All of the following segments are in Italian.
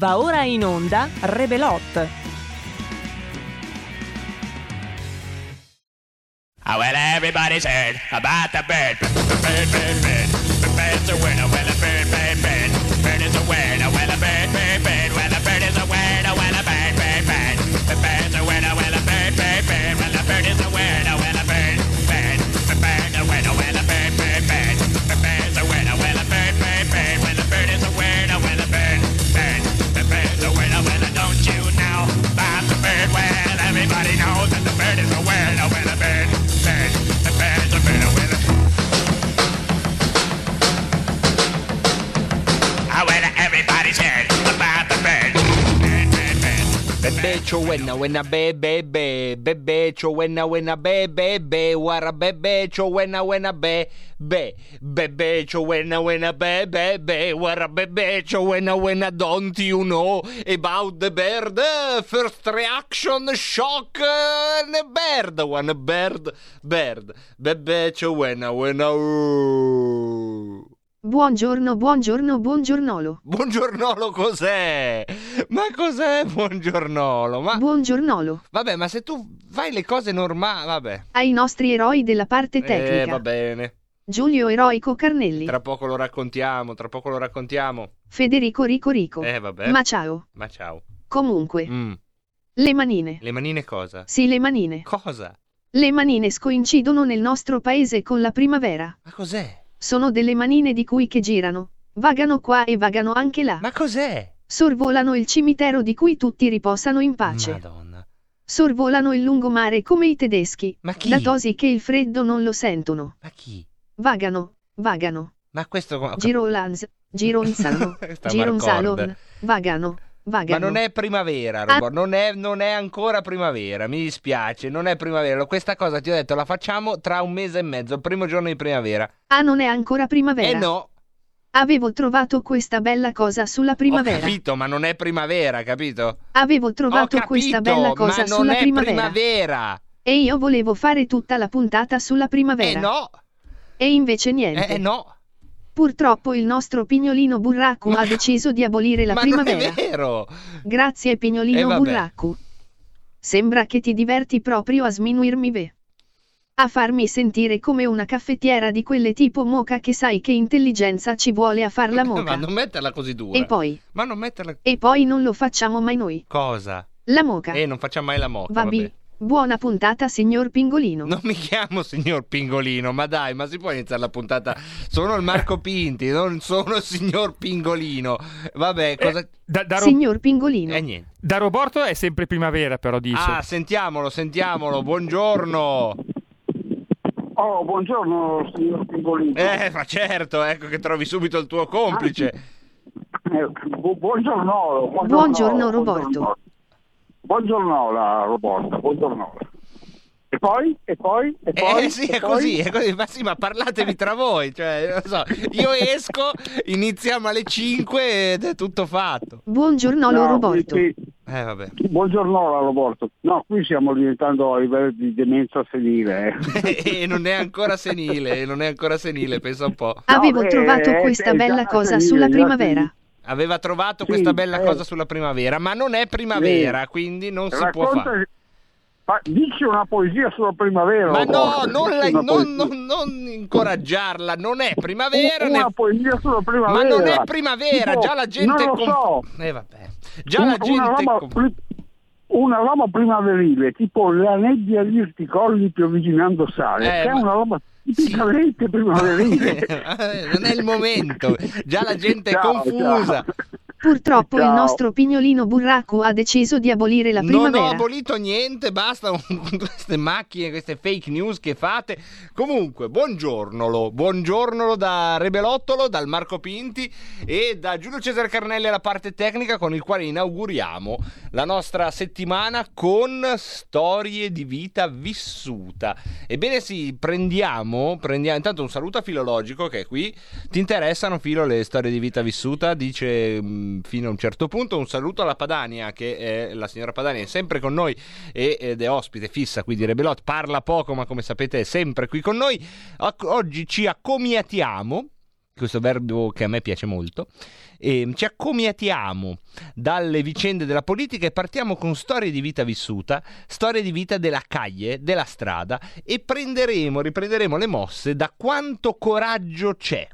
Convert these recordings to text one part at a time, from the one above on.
Va ora in onda Rebelot. Oh, well, everybody's heard about the bird. Bird, bird, bird. The bird's a winner. Well, a bird, bird, bird. Bird is a. Oh, well, a bird, bird, Bebecho wenna wenna be be. Be bebecho wenna wenna be. Be wara bebecho wenna wenna be. Be. Bebecho wenna wenna be be. Wara bebecho wenna wenna don't you know about the bird? First reaction shock the bird. One bird bird. Bebecho wenna wenna uh. Buongiorno, buongiorno, buongiornolo. Buongiornolo cos'è? Ma cos'è buongiornolo? Ma Buongiornolo. Vabbè, ma se tu fai le cose normali, vabbè. Ai nostri eroi della parte Eh, tecnica. va bene. Giulio Eroico Carnelli. Tra poco lo raccontiamo, tra poco lo raccontiamo. Federico Rico Rico. Eh, vabbè. Ma ciao. Ma ciao. Comunque. Mm. Le manine. Le manine cosa? Sì, le manine. Cosa? Le manine scoincidono nel nostro paese con la primavera. Ma cos'è? Sono delle manine di cui che girano. Vagano qua e vagano anche là. Ma cos'è? Sorvolano il cimitero di cui tutti riposano in pace. Madonna. Sorvolano il lungomare come i tedeschi. Ma chi? Da tosi che il freddo non lo sentono. Ma chi? Vagano, vagano. Ma questo Girolans, gironzano, gironzalon, Marcord. Vagano, Ma non è primavera, Ah. Non, è, non è ancora primavera, mi dispiace, non è primavera. Questa cosa ti ho detto la facciamo tra un mese e mezzo, il primo giorno di primavera. Ah, non è ancora primavera. Eh no, Avevo trovato questa bella cosa sulla ho primavera. capito, ma non è primavera, capito? Avevo trovato Ho capito, questa bella cosa ma non sulla è primavera. primavera. E io volevo fare tutta la puntata sulla primavera. Eh no, E invece niente. eh no. Purtroppo il nostro pignolino burraco Ma- ha deciso di abolire la ma primavera. non è vero. Grazie Eh, pignolino vabbè. burraco. Sembra che ti diverti proprio a sminuirmi ve. A farmi sentire come una caffettiera di quelle tipo moca che sai che intelligenza ci vuole a far la Ma moca. non metterla così dura. E poi, Ma non metterla... e poi non lo facciamo mai noi. Cosa? La moca. Eh, non facciamo mai la mocca, Vabbè. vabbè. Buona puntata signor Pingolino. Non mi chiamo signor Pingolino, ma dai, ma si può iniziare la puntata? Sono il Marco Pinti, non sono il signor Pingolino. Vabbè, cosa... Eh, da, da, Ro- Signor Pingolino. Eh, niente. da Roborto è sempre primavera, però dice. Ah, sentiamolo, sentiamolo, buongiorno. Oh, buongiorno signor Pingolino. Eh, ma certo, ecco che trovi subito il tuo complice. Eh, bu- buongiorno. Buongiorno, Roberto. Buongiorno la Roborta, buongiorno. E poi? E poi? E poi? Eh sì, E è poi? così, è così, ma sì, ma parlatevi tra voi, cioè, non so, io esco, iniziamo alle 5 ed è tutto fatto. Buongiorno No, Roborto. qui- Eh, vabbè. qui- buongiorno la Roborto. No, qui stiamo diventando a livello di demenza senile. eh. e non è ancora senile, non è ancora senile, pensa un po'. Avevo eh, trovato eh, questa eh, bella cosa senile, sulla primavera. senile. Aveva trovato Sì, questa bella eh. cosa sulla primavera, ma non è primavera, quindi non si può Racconta- fare. Ma dici una poesia sulla primavera. Ma no, non, la- una non- non- non incoraggiarla, non è primavera, una né- poesia sulla ma primavera. non è primavera, Tipo, già la gente... Non lo con- so. Eh vabbè, già Un- la gente... una, roba, con- una roba primaverile, tipo la nebbia agli urticolli piovigginando sale, Eh, che è ma- una roba tipicamente primaverile. Eh, non è il momento, già la gente è Ciao, confusa. ciao. Purtroppo il Ciao. nostro pignolino burraco ha deciso di abolire la Non primavera. ho abolito niente, basta con queste macchine, queste fake news che fate. Comunque, buongiornolo, buongiornolo da Rebelottolo, dal Marco Pinti e da Giulio Cesare Carnelli alla parte tecnica con il quale inauguriamo la nostra settimana con storie di vita vissuta. Ebbene sì, prendiamo, prendiamo intanto un saluto a Filologico che è qui. Ti interessano, Filo, le storie di vita vissuta? Dice mh, fino a un certo punto. Un saluto alla Padania, che la signora Padania, è sempre con noi ed è ospite fissa qui di Rebelot. Parla poco, ma come sapete è sempre qui con noi. Oggi ci accomiatiamo questo verbo che a me piace molto. E ci accomiatiamo dalle vicende della politica e partiamo con storie di vita vissuta, storie di vita della caglie, della strada e prenderemo, riprenderemo le mosse da quanto coraggio c'è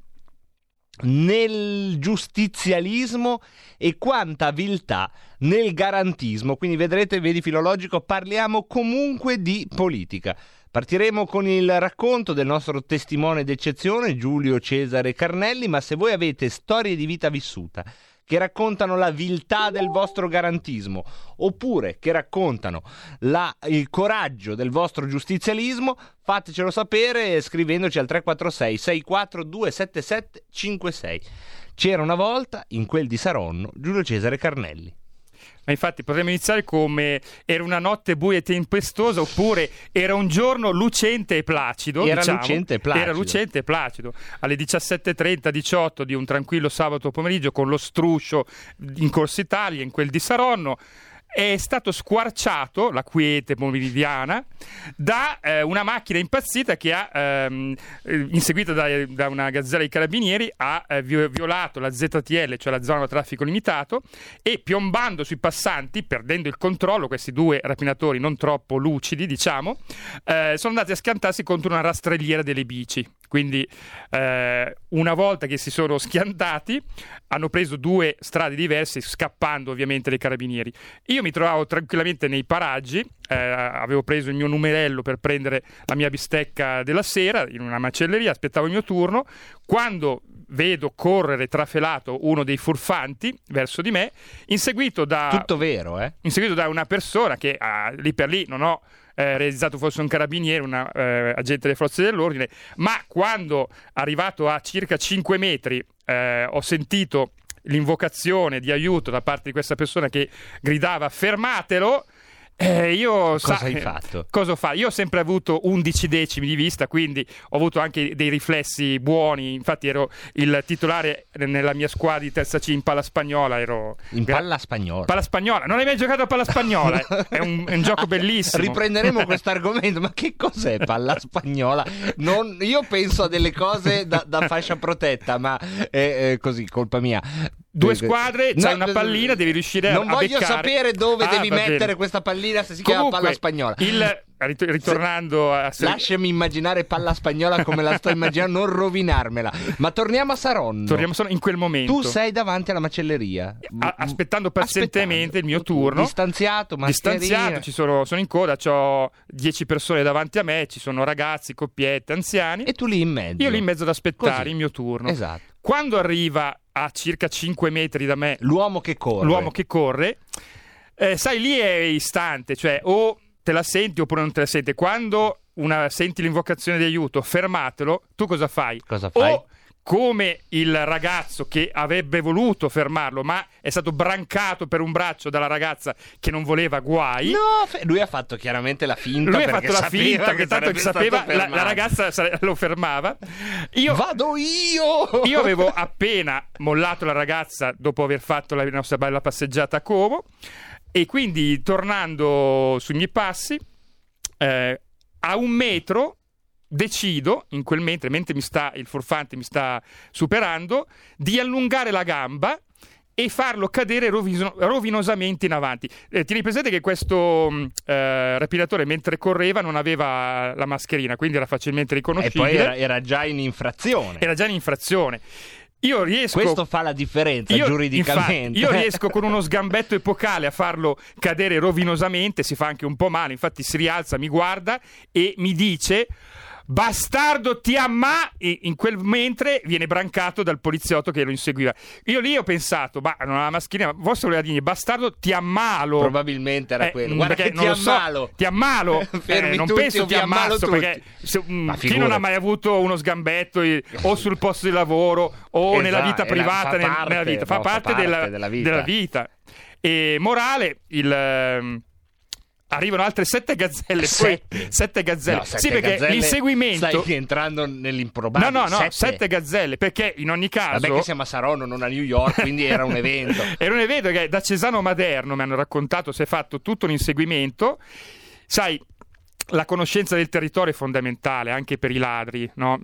nel giustizialismo e quanta viltà nel garantismo. Quindi vedrete, vedi filologico, parliamo comunque di politica. Partiremo con il racconto del nostro testimone d'eccezione, Giulio Cesare Carnelli, ma se voi avete storie di vita vissuta che raccontano la viltà del vostro garantismo, oppure che raccontano la- il coraggio del vostro giustizialismo, fatecelo sapere scrivendoci al 346 642 7756. C'era una volta, in quel di Saronno, Giulio Cesare Carnelli. Ma infatti potremmo iniziare come era una notte buia e tempestosa oppure era un giorno lucente e placido. Era diciamo. lucente e placido. Era lucente e placido. Alle 17.30-18 di un tranquillo sabato pomeriggio con lo struscio in Corsa Italia, in quel di Saronno, è stato squarciato, la quiete pomeridiana, da eh, una macchina impazzita che ha, ehm, eh, inseguita da, da una gazzella dei carabinieri, ha eh, vi- violato la ZTL, cioè la zona traffico limitato, e piombando sui passanti, perdendo il controllo, questi due rapinatori non troppo lucidi, diciamo, eh, sono andati a schiantarsi contro una rastrelliera delle bici. Quindi eh, una volta che si sono schiantati hanno preso due strade diverse scappando ovviamente dai carabinieri. Io mi trovavo tranquillamente nei paraggi, eh, avevo preso il mio numerello per prendere la mia bistecca della sera in una macelleria, aspettavo il mio turno, quando vedo correre trafelato uno dei furfanti verso di me, inseguito da Tutto vero, eh? inseguito da una persona che ah, lì per lì non ho eh, realizzato fosse un carabiniere, un eh, agente delle forze dell'ordine, ma quando arrivato a circa 5 metri eh, ho sentito l'invocazione di aiuto da parte di questa persona che gridava fermatelo. Eh, io Cosa sa- hai fatto? Cosa ho fatto? Io ho sempre avuto 11 decimi di vista, quindi ho avuto anche dei riflessi buoni. Infatti, ero il titolare nella mia squadra di terza C in palla spagnola. Ero In palla spagnola. Palla spagnola, non hai mai giocato a palla spagnola? eh? È un, è un gioco bellissimo. Riprenderemo questo argomento, ma che cos'è palla spagnola? Non- io penso a delle cose da, da fascia protetta, ma è, è così, colpa mia. Due Eh, squadre, c'hai una pallina, devi riuscire a Non a voglio beccare. sapere dove Ah, devi va bene. mettere questa pallina se si chiama Comunque, palla spagnola. il- rit- ritornando a Lasciami immaginare palla spagnola come la sto immaginando, non rovinarmela. Ma torniamo a Saronno. torniamo solo in quel momento. Tu sei davanti alla macelleria. A- aspettando pazientemente Aspettando. il mio turno. Distanziato, mascherina. Distanziato, ci sono, sono in coda, ho 10 persone davanti a me, ci sono ragazzi, coppiette, anziani. E tu lì in mezzo. Io lì in mezzo ad aspettare Così. il mio turno. Esatto. Quando arriva a circa 5 metri da me L'uomo che corre. l'uomo che corre, eh, sai, lì è istante, cioè o te la senti oppure non te la senti. Quando una- senti l'invocazione di aiuto, fermatelo, tu cosa fai? Cosa fai? O come il ragazzo che avrebbe voluto fermarlo, ma è stato brancato per un braccio dalla ragazza che non voleva guai. No, lui ha fatto chiaramente la finta. Lui ha fatto la finta che che tanto che sapeva, la, la ragazza lo fermava. Io, Vado io! io avevo appena mollato la ragazza dopo aver fatto la nostra bella passeggiata a Como e quindi tornando sui miei passi eh, a un metro decido in quel mentre mentre mi sta il furfante mi sta superando di allungare la gamba e farlo cadere rovino- rovinosamente in avanti. Eh, tieni presente che questo mh, eh, rapinatore mentre correva non aveva la mascherina, quindi era facilmente E riconoscibile. poi era, era già in infrazione. Era già in infrazione. Io riesco. Questo fa la differenza io, giuridicamente. infatti, io riesco con uno sgambetto epocale a farlo cadere rovinosamente, si fa anche un po' male, infatti si rialza, mi guarda e mi dice Bastardo ti amma e in quel mentre viene brancato dal poliziotto che lo inseguiva. Io lì ho pensato, ma non ha la mascherina, ma forse voleva dire bastardo ti ammalo. Probabilmente era Eh, quello. mm, Guarda che ti lo so, ammalo. ti ammalo. Fermi Eh, non tutti, penso ti ammalo ammazzo perché se- Ma chi non ha mai avuto uno sgambetto eh, o sul posto di lavoro o nella Esatto, vita è la- privata fa parte, nella vita fa no, fa parte, parte della, della vita. della vita. E morale, il, ehm, arrivano altre sette gazzelle. poi- Sette? sette gazzelle. No, sette sì, perché gazzelle, l'inseguimento. Stai entrando No, nell'improbabile. no, no, Sette. sette gazzelle, perché in ogni caso... Vabbè che siamo a Saronno, non a New York, quindi era un evento. Era un evento che da Cesano Maderno mi hanno raccontato, si è fatto tutto un inseguimento. Sai, la conoscenza del territorio è fondamentale anche per i ladri, no?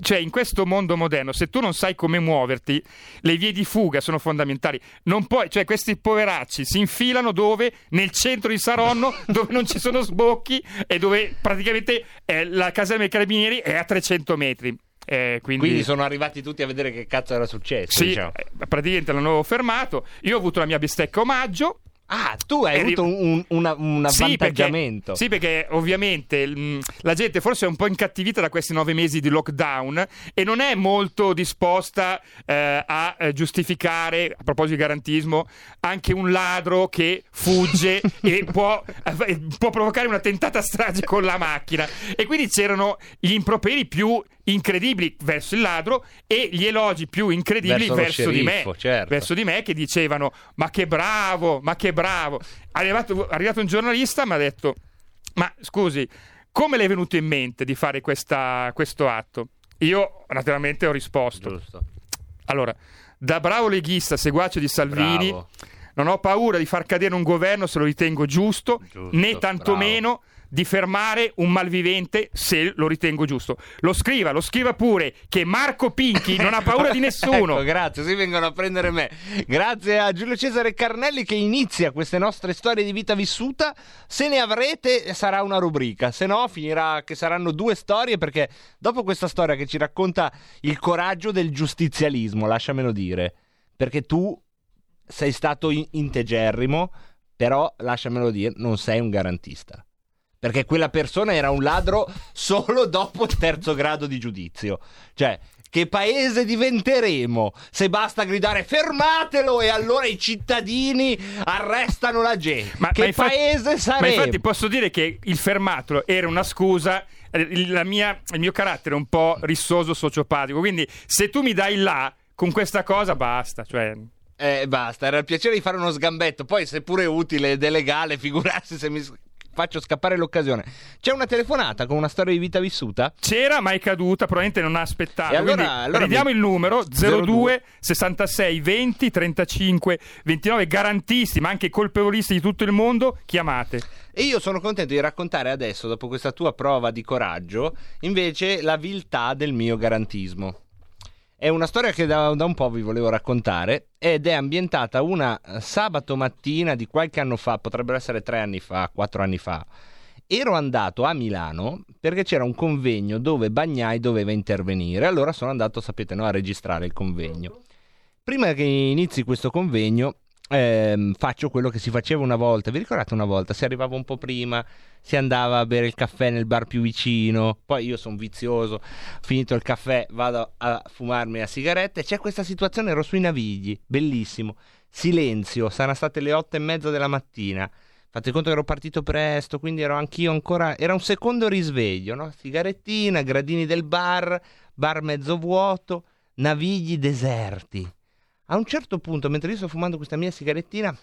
Cioè, in questo mondo moderno, se tu non sai come muoverti, le vie di fuga sono fondamentali. Non puoi, cioè, questi poveracci si infilano dove? Nel centro di Saronno, dove non ci sono sbocchi e dove praticamente eh, la caserma dei carabinieri è a 300 metri. Eh, quindi, Quindi sono arrivati tutti a vedere che cazzo era successo. sì, diciamo. eh, praticamente l'hanno fermato. Io ho avuto la mia bistecca omaggio. Ah, tu hai avuto un, un- un Sì, avvantaggiamento. Perché, sì, perché ovviamente mh, la gente forse è un po' incattivita da questi nove mesi di lockdown e non è molto disposta eh, a eh, giustificare, a proposito di garantismo, anche un ladro che fugge e può, eh, può provocare una tentata strage con la macchina. E quindi c'erano gli improperi più incredibili verso il ladro e gli elogi più incredibili Verso verso, di me certo. verso di me che dicevano ma che bravo ma che bravo è arrivato, è arrivato un giornalista mi ha detto ma scusi come le è venuto in mente di fare questa- questo atto io naturalmente ho risposto Giusto. allora da bravo leghista seguace di Salvini Bravo. non ho paura di far cadere un governo se lo ritengo giusto, Giusto, né tantomeno di fermare un malvivente se lo ritengo giusto. Lo scriva, lo scriva pure che Marco Pinchi non ha paura di nessuno. Ecco, grazie, si vengono a prendere me. Grazie a Giulio Cesare Carnelli che inizia queste nostre storie di vita vissuta. Se ne avrete sarà una rubrica, se no finirà che saranno due storie perché dopo questa storia che ci racconta il coraggio del giustizialismo, lasciamelo dire, perché tu sei stato in- integerrimo, però lasciamelo dire, non sei un garantista. Perché quella persona era un ladro solo dopo il terzo grado di giudizio. Cioè, che paese diventeremo se basta gridare fermatelo e allora i cittadini arrestano la gente? che infatti- paese Ma saremo? infatti posso dire che il fermatelo era una scusa. eh, mia- il mio carattere è un po' rissoso sociopatico. Quindi, se tu mi dai là con questa cosa, basta. Cioè, Eh, basta, era il piacere di fare uno sgambetto. Poi, seppure utile ed è legale, figurarsi se mi faccio scappare l'occasione. C'è una telefonata con una storia di vita vissuta? C'era, ma è caduta, probabilmente non ha aspettato. E allora- allora ridiamo mi- il numero 02 02 66 20 35 29. Garantisti, ma anche colpevolisti di tutto il mondo, chiamate. E io sono contento di raccontare adesso, dopo questa tua prova di coraggio, invece la viltà del mio garantismo. È una storia che da, da un po' vi volevo raccontare ed è ambientata una eh, sabato mattina di qualche anno fa, potrebbero essere tre anni fa, quattro anni fa. Ero andato a Milano perché c'era un convegno dove Bagnai doveva intervenire, allora sono andato, sapete, no, a registrare il convegno. Prima che inizi questo convegno ehm, faccio quello che si faceva una volta. Vi ricordate una volta? Si arrivava un po' prima, si andava a bere il caffè nel bar più vicino. Poi io sono vizioso, finito il caffè vado a fumarmi la sigaretta. E c'è questa situazione, ero sui Navigli, bellissimo. Silenzio, saranno state le otto e mezza della mattina. Fate conto che ero partito presto, quindi ero anch'io ancora. Era un secondo risveglio, no? Sigarettina, gradini del bar, bar mezzo vuoto, navigli deserti. A un certo punto, mentre io sto fumando questa mia sigarettina,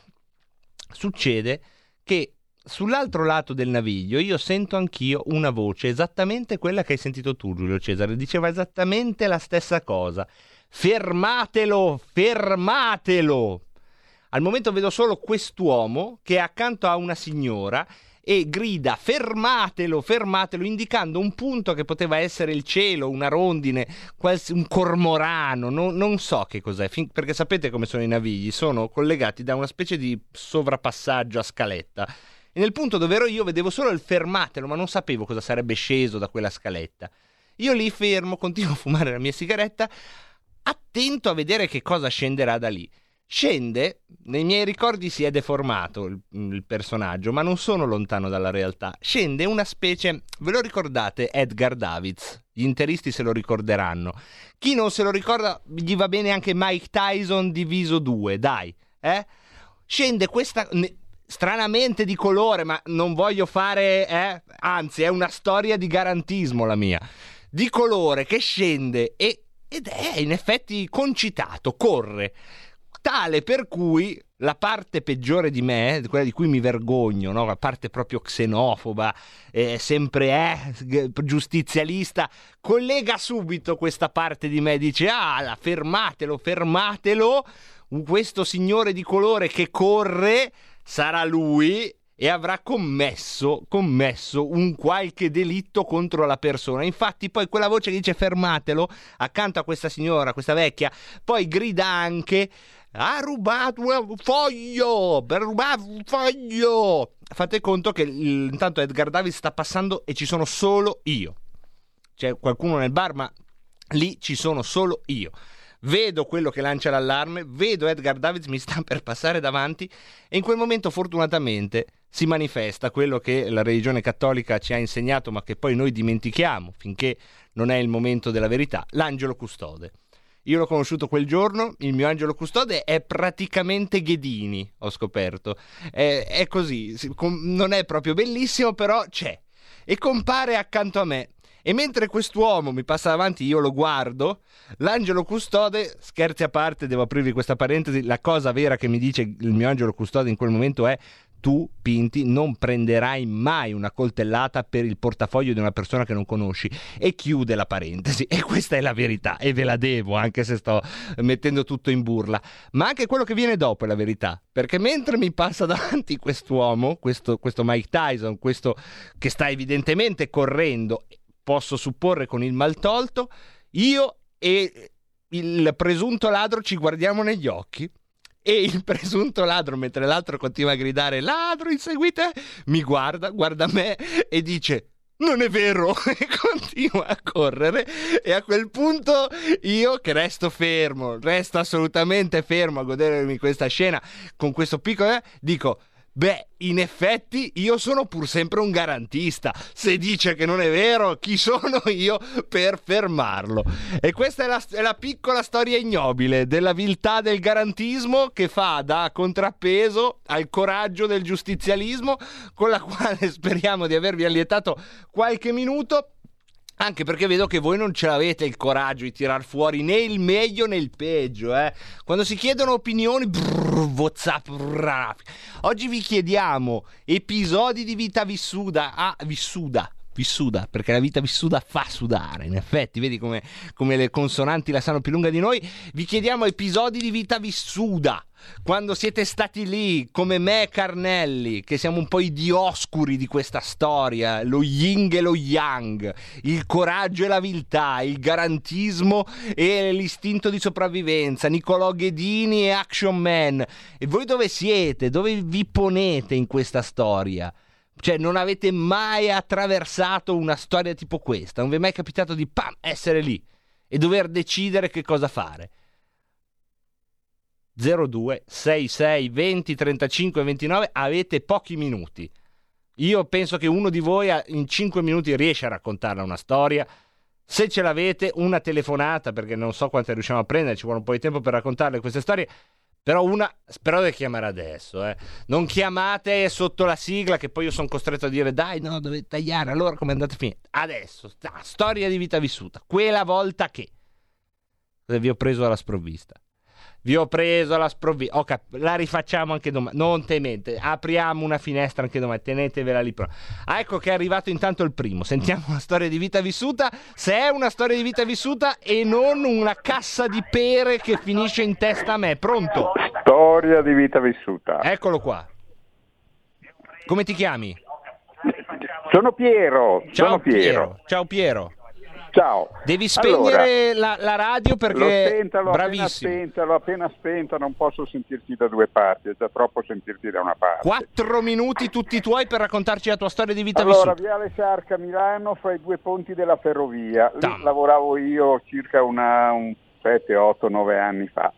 succede che sull'altro lato del naviglio io sento anch'io una voce, esattamente quella che hai sentito tu, Giulio Cesare. Diceva esattamente la stessa cosa. Fermatelo, fermatelo. Al momento vedo solo quest'uomo che è accanto a una signora e grida fermatelo, fermatelo, indicando un punto che poteva essere il cielo, una rondine, un cormorano, non, non so che cos'è, fin- perché sapete come sono i navigli, sono collegati da una specie di sovrapassaggio a scaletta. E nel punto dove ero io vedevo solo il fermatelo, ma non sapevo cosa sarebbe sceso da quella scaletta. Io lì fermo, continuo a fumare la mia sigaretta, attento a vedere che cosa scenderà da lì. Scende, nei miei ricordi si è deformato il, il personaggio, ma non sono lontano dalla realtà. Scende una specie, ve lo ricordate, Edgar Davids? Gli interisti se lo ricorderanno. Chi non se lo ricorda, gli va bene anche Mike Tyson diviso 2, dai, eh? Scende questa... ne- stranamente di colore, ma non voglio fare, eh? Anzi, è una storia di garantismo la mia. Di colore che scende e, ed è in effetti concitato, corre tale per cui la parte peggiore di me, quella di cui mi vergogno, no? la parte proprio xenofoba, eh, sempre g- giustizialista, collega subito questa parte di me dice ah, fermatelo, fermatelo, questo signore di colore che corre sarà lui e avrà commesso, commesso un qualche delitto contro la persona. Infatti, poi quella voce che dice fermatelo accanto a questa signora, questa vecchia, poi grida anche. Ha rubato un foglio! Per rubare un foglio! Fate conto che intanto Edgar Davis sta passando e ci sono solo io. C'è qualcuno nel bar, ma lì ci sono solo io. Vedo quello che lancia l'allarme, vedo Edgar Davids mi sta per passare davanti e in quel momento fortunatamente si manifesta quello che la religione cattolica ci ha insegnato ma che poi noi dimentichiamo finché non è il momento della verità, l'angelo custode. Io l'ho conosciuto quel giorno, il mio angelo custode è praticamente Ghedini, ho scoperto. È, è così, non è proprio bellissimo, però c'è. E compare accanto a me. E mentre quest'uomo mi passa davanti, io lo guardo, l'angelo custode, scherzi a parte, devo aprirvi questa parentesi, la cosa vera che mi dice il mio angelo custode in quel momento è tu, Pinti, non prenderai mai una coltellata per il portafoglio di una persona che non conosci. E chiude la parentesi. E questa è la verità, e ve la devo, anche se sto mettendo tutto in burla. Ma anche quello che viene dopo è la verità. Perché mentre mi passa davanti quest'uomo, questo, questo Mike Tyson, questo che sta evidentemente correndo, posso supporre con il mal tolto, io e il presunto ladro ci guardiamo negli occhi e il presunto ladro, mentre l'altro continua a gridare ladro, inseguite, mi guarda, guarda me e dice non è vero! E continua a correre e a quel punto io che resto fermo, resto assolutamente fermo a godermi questa scena con questo piccolo eh, dico Beh, in effetti io sono pur sempre un garantista. Se dice che non è vero, chi sono io per fermarlo? E questa è la, è la piccola storia ignobile della viltà del garantismo che fa da contrappeso al coraggio del giustizialismo, con la quale speriamo di avervi allietato qualche minuto. Anche perché vedo che voi non ce l'avete il coraggio di tirar fuori né il meglio né il peggio. Eh? Quando si chiedono opinioni, brrr, WhatsApp. Oggi vi chiediamo episodi di vita vissuta. Ah, vissuta. Vissuta, perché la vita vissuta fa sudare, in effetti, vedi come, come le consonanti la sanno più lunga di noi. Vi chiediamo episodi di vita vissuta quando siete stati lì come me e Carnelli, che siamo un po' i dioscuri di questa storia, lo yin e lo yang, il coraggio e la viltà, il garantismo e l'istinto di sopravvivenza, Nicolò Ghedini e Action Man. E voi dove siete? Dove vi ponete in questa storia? Cioè, non avete mai attraversato una storia tipo questa? Non vi è mai capitato di pam, essere lì e dover decidere che cosa fare? 02 66 20 35 29 avete pochi minuti. Io penso che uno di voi in 5 minuti riesce a raccontarla una storia. Se ce l'avete, una telefonata, perché non so quante riusciamo a prendere, ci vuole un po' di tempo per raccontarle queste storie. Però una, spero di chiamare adesso, eh. Non chiamate sotto la sigla che poi io sono costretto a dire dai, no, dovete tagliare, allora come andate a finire? Adesso, sta- storia di vita vissuta, quella volta che vi ho preso alla sprovvista. Vi ho preso alla sprovvista. Ok, la rifacciamo anche domani. Non temete, apriamo una finestra anche domani. Tenetevela lì. pro- Ah, ecco che è arrivato intanto il primo. Sentiamo una storia di vita vissuta. Se è una storia di vita vissuta e non una cassa di pere che finisce in testa a me. Pronto? Storia di vita vissuta. Eccolo qua. Come ti chiami? Sono Piero. Ciao sono Piero. Ciao Piero. Ciao. Devi spegnere la, la radio perché spenta, l'ho appena bravissimo. spenta, l'ho appena spenta, non posso sentirti da due parti, è già troppo sentirti da una parte. Quattro minuti tutti tuoi per raccontarci la tua storia di vita Allora, vissuta. Viale Sarca, Milano, fra i due ponti della ferrovia. Lì lavoravo io circa una, un 7, 8, 9 anni fa.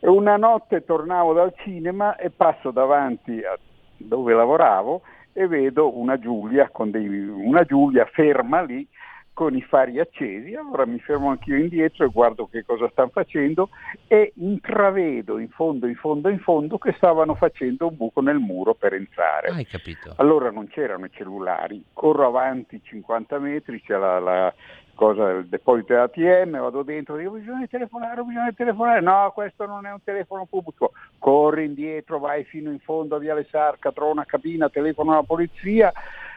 E una notte tornavo dal cinema e passo davanti a dove lavoravo e vedo una Giulia, con dei, una Giulia ferma lì con i fari accesi, allora mi fermo anch'io indietro e guardo che cosa stanno facendo e intravedo in fondo, in fondo, in fondo che stavano facendo un buco nel muro per entrare. Hai capito? Allora non c'erano i cellulari, corro avanti 50 metri, c'è la, la cosa del deposito dell'ATM, vado dentro, dico bisogna telefonare, bisogna telefonare, no questo non è un telefono pubblico, corri indietro, vai fino in fondo a Viale Sarca, trovo una cabina, telefono alla polizia,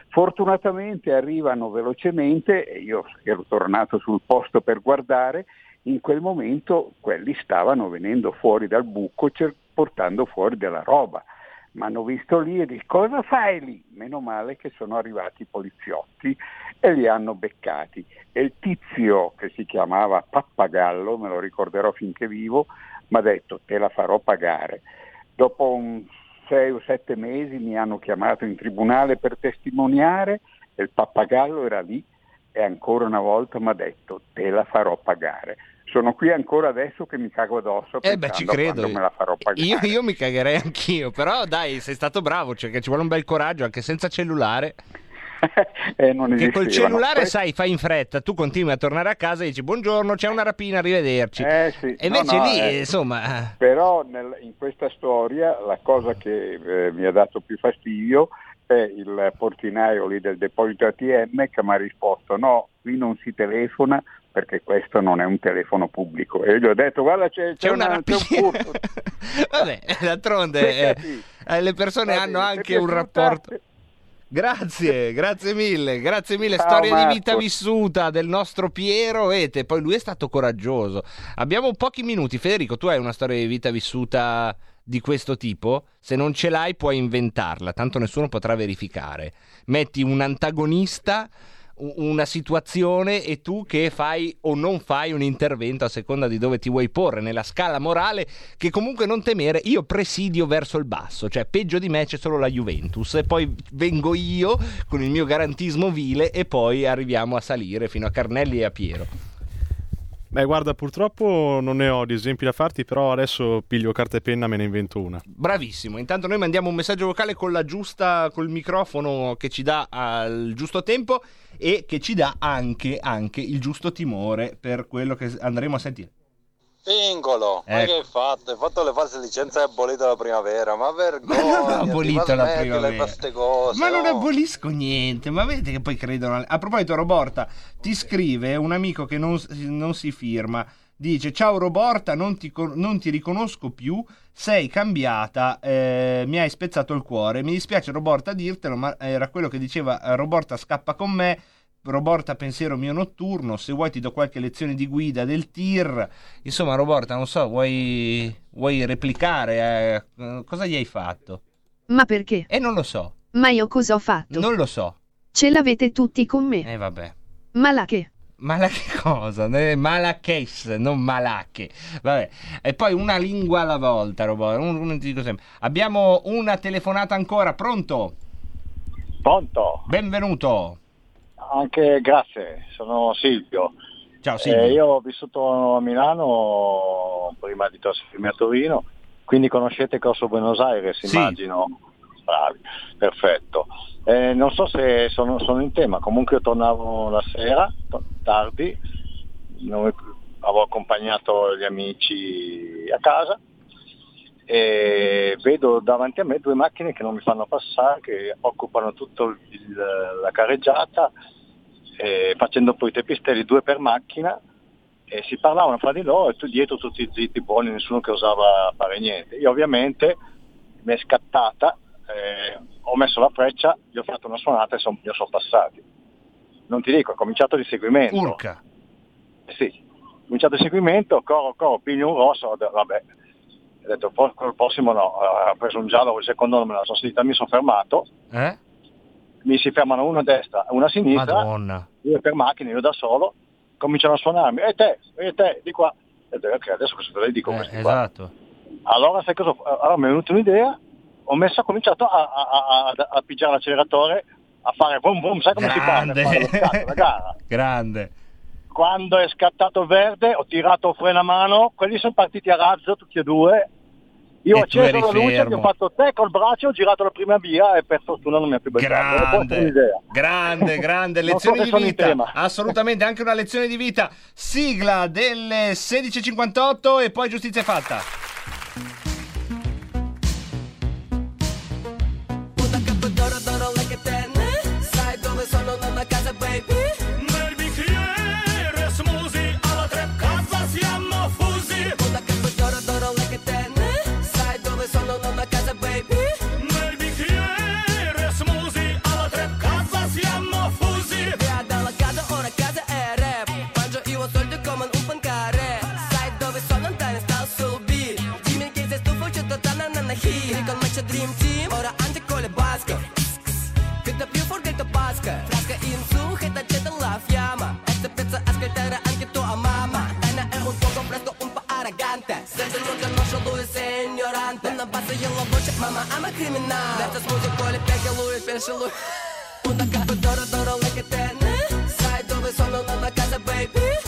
fortunatamente arrivano velocemente e io ero tornato sul posto per guardare, in quel momento quelli stavano venendo fuori dal buco cer- portando fuori della roba. mi hanno visto lì e dico cosa fai lì? Meno male che sono arrivati i poliziotti e li hanno beccati. E il tizio che si chiamava Pappagallo, me lo ricorderò finché vivo, mi ha detto te la farò pagare. Dopo un sei o sette mesi mi hanno chiamato in tribunale per testimoniare e il pappagallo era lì e ancora una volta mi ha detto te la farò pagare. Sono qui ancora adesso che mi cago addosso Eh beh, ci credo. quando me la farò pagare. Io, io mi cagherei anch'io, però dai, sei stato bravo, cioè che ci vuole un bel coraggio anche senza cellulare. Eh, non Che col cellulare, sai, fai in fretta, tu continui a tornare a casa e dici buongiorno, c'è una rapina, arrivederci. Eh, sì. E No, invece no, lì, eh, insomma, Però nel- in questa storia la cosa che eh, mi ha dato più fastidio è il portinaio lì del deposito ATM che mi ha risposto no, qui non si telefona perché questo non è un telefono pubblico. E io gli ho detto guarda c'è, c'è una c'è un. Vabbè, d'altronde eh, eh, le persone Va hanno anche un rapporto. Grazie, grazie mille, grazie mille. Ciao, Storia di vita vissuta del nostro Piero Ete. Poi lui è stato coraggioso. Abbiamo pochi minuti. Federico, tu hai una storia di vita vissuta di questo tipo? Se non ce l'hai, puoi inventarla, tanto nessuno potrà verificare. Metti un antagonista, una situazione e tu che fai o non fai un intervento a seconda di dove ti vuoi porre nella scala morale che comunque non temere io presidio verso il basso cioè peggio di me c'è solo la Juventus. E poi vengo io con il mio garantismo vile e poi arriviamo a salire fino a Carnelli e a Piero. Beh, guarda, purtroppo non ne ho di esempi da farti, però adesso piglio carta e penna e me ne invento una. bravissimo. Intanto noi mandiamo un messaggio vocale con la giusta col microfono che ci dà al giusto tempo e che ci dà anche, anche il giusto timore per quello che andremo a sentire Pingolo, ma Ecco. che hai fatto? Hai fatto le false licenze e hai abolito la primavera, ma Ma vergogna! non ho abolito la primavera. cose, Ma non no? abolisco niente, ma vedete che poi credono. a- A proposito, Roborta, ti scrive un amico che non, non si firma. Dice: Ciao Roborta, non ti, non ti riconosco più. Sei cambiata, eh, mi hai spezzato il cuore. Mi dispiace, Roborta, dirtelo, ma era quello che diceva: eh, Roborta scappa con me. Roborta pensiero mio notturno. Se vuoi, ti do qualche lezione di guida del tir. Insomma, Roborta, non so, vuoi, vuoi replicare? eh? Cosa gli hai fatto? Ma perché? E non lo so. Ma io cosa ho fatto? Non lo so. Ce l'avete tutti con me. Eh vabbè. Ma la che? Ma la che cosa? Malaches, non malacche. Vabbè. E poi una lingua alla volta, Robo. Un- un- dico sempre. Abbiamo una telefonata ancora. Pronto? Pronto? Benvenuto. Anche grazie, sono Silvio. Ciao Silvio. Eh, io ho vissuto a Milano prima di trasferirmi a Torino, quindi conoscete Corso Buenos Aires, Sì. immagino. Bravi, perfetto. Eh, non so se sono, sono in tema, comunque io tornavo la sera, to- tardi, non- avevo accompagnato gli amici a casa. E vedo davanti a me due macchine che non mi fanno passare, che occupano tutta la carreggiata, eh, facendo poi i tepistelli due per macchina. E si parlavano fra di loro e tu dietro tutti zitti buoni, nessuno che osava fare niente. Io ovviamente mi è scattata, eh, ho messo la freccia, gli ho fatto una suonata e son- li sono passati. Non ti dico, ho cominciato di seguimento. Urca. Eh Sì, ho cominciato il seguimento, corro, corro, piglio un rosso, vabbè, ho detto "Pro- col prossimo no, ho preso un giallo, il secondo non me la sono sentita, mi sono fermato, Eh? mi si fermano uno a destra, uno a sinistra, Madonna. due per macchina, io da solo, cominciano a suonarmi, e te, e te, di qua. E ho detto, ok, adesso cosa te le dico Eh, questi qua? esatto. Allora sai cosa? Allora mi è venuta un'idea, ho messo, ho cominciato a, a, a, a, pigiare l'acceleratore, a fare boom boom, sai come si fa? Grande. Scatto, la gara. Grande. Quando è scattato verde ho tirato freno a mano, quelli sono partiti a razzo tutti e due. Io E ho acceso la luce, fermo. ho fatto te col braccio, ho girato la prima via e per fortuna non mi ha più beccato. Grande, grande, grande so lezione se di vita. Assolutamente, anche una lezione di vita. Sigla delle 16.58 e poi giustizia fatta. Here comes your dream team. Ora ante колебаска Когда пью форгельто паска Фраска инсу, хэта чета лав яма. Это пеца аскальтера анкето а мама. Эна э un poco fresco, un pa arrogante Сэнсен рока ноша луис сеньоранте. На баса ела бочек, мама, ама криминал Лето смузи, поле пеки, луи, пеши, луи Una capa, дора, дора, like a tennis Сайдовый сон, он на наказа, baby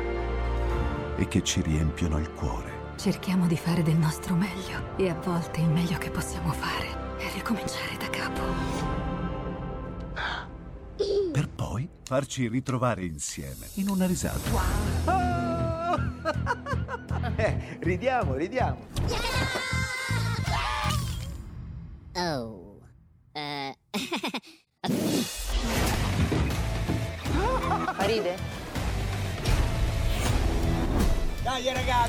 E che ci riempiono il cuore. Cerchiamo di fare del nostro meglio e a volte il meglio che possiamo fare è ricominciare da capo. Per poi farci ritrovare insieme in una risata. Eh, ridiamo, ridiamo. Oh.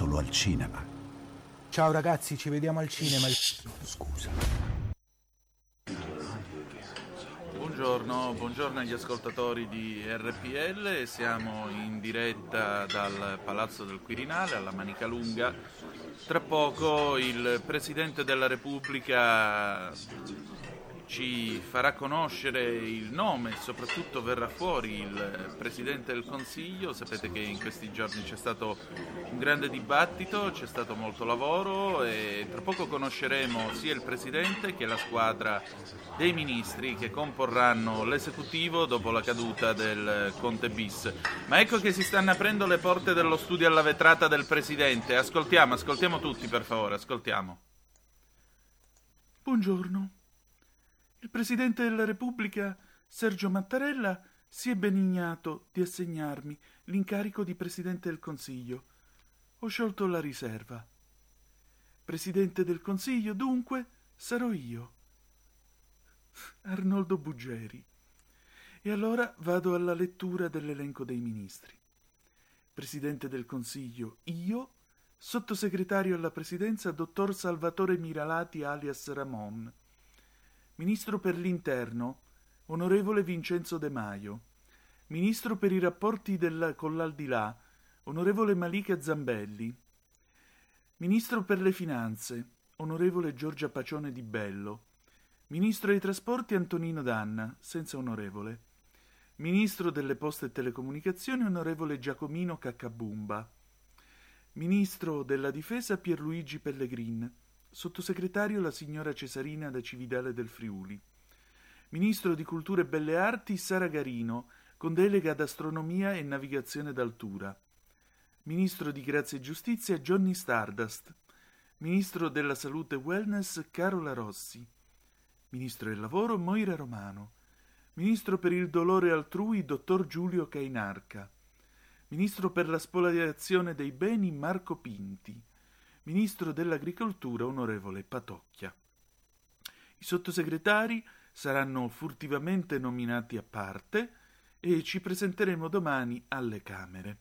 Solo al cinema. Ciao ragazzi, ci vediamo al cinema. Scusa. Buongiorno, buongiorno agli ascoltatori di RPL, siamo in diretta dal Palazzo del Quirinale alla Manica Lunga. Tra poco il Presidente della Repubblica ci farà conoscere il nome soprattutto verrà fuori il Presidente del Consiglio. Sapete che in questi giorni c'è stato un grande dibattito, c'è stato molto lavoro e tra poco conosceremo sia il Presidente che la squadra dei ministri che comporranno l'esecutivo dopo la caduta del Conte bis. Ma ecco che si stanno aprendo le porte dello studio alla vetrata del Presidente. Ascoltiamo, ascoltiamo tutti per favore, ascoltiamo. Buongiorno. Il Presidente della Repubblica, Sergio Mattarella, si è benignato di assegnarmi l'incarico di Presidente del Consiglio. Ho sciolto la riserva. Presidente del Consiglio, dunque, sarò io. Arnoldo Buggeri. E allora vado alla lettura dell'elenco dei ministri. Presidente del Consiglio, io, sottosegretario alla Presidenza, dottor Salvatore Miralati alias Ramon. Ministro per l'Interno, onorevole Vincenzo De Maio. Ministro per i rapporti del, con l'Aldilà, onorevole Malika Zambelli. Ministro per le Finanze, onorevole Giorgia Pacione di Bello. Ministro dei Trasporti Antonino Danna, senza onorevole. Ministro delle Poste e Telecomunicazioni, onorevole Giacomino Caccabumba. Ministro della Difesa Pierluigi Pellegrin, Sottosegretario la signora Cesarina da Cividale del Friuli. Ministro di Cultura e Belle Arti Sara Garino, con delega ad astronomia e navigazione d'altura. Ministro di Grazia e Giustizia Johnny Stardust. Ministro della Salute e Wellness Carola Rossi. Ministro del Lavoro Moira Romano. Ministro per il dolore altrui Dottor Giulio Cainarca. Ministro per la spoliazione dei beni Marco Pinti. Ministro dell'Agricoltura onorevole Patocchia. I sottosegretari saranno furtivamente nominati a parte e ci presenteremo domani alle Camere.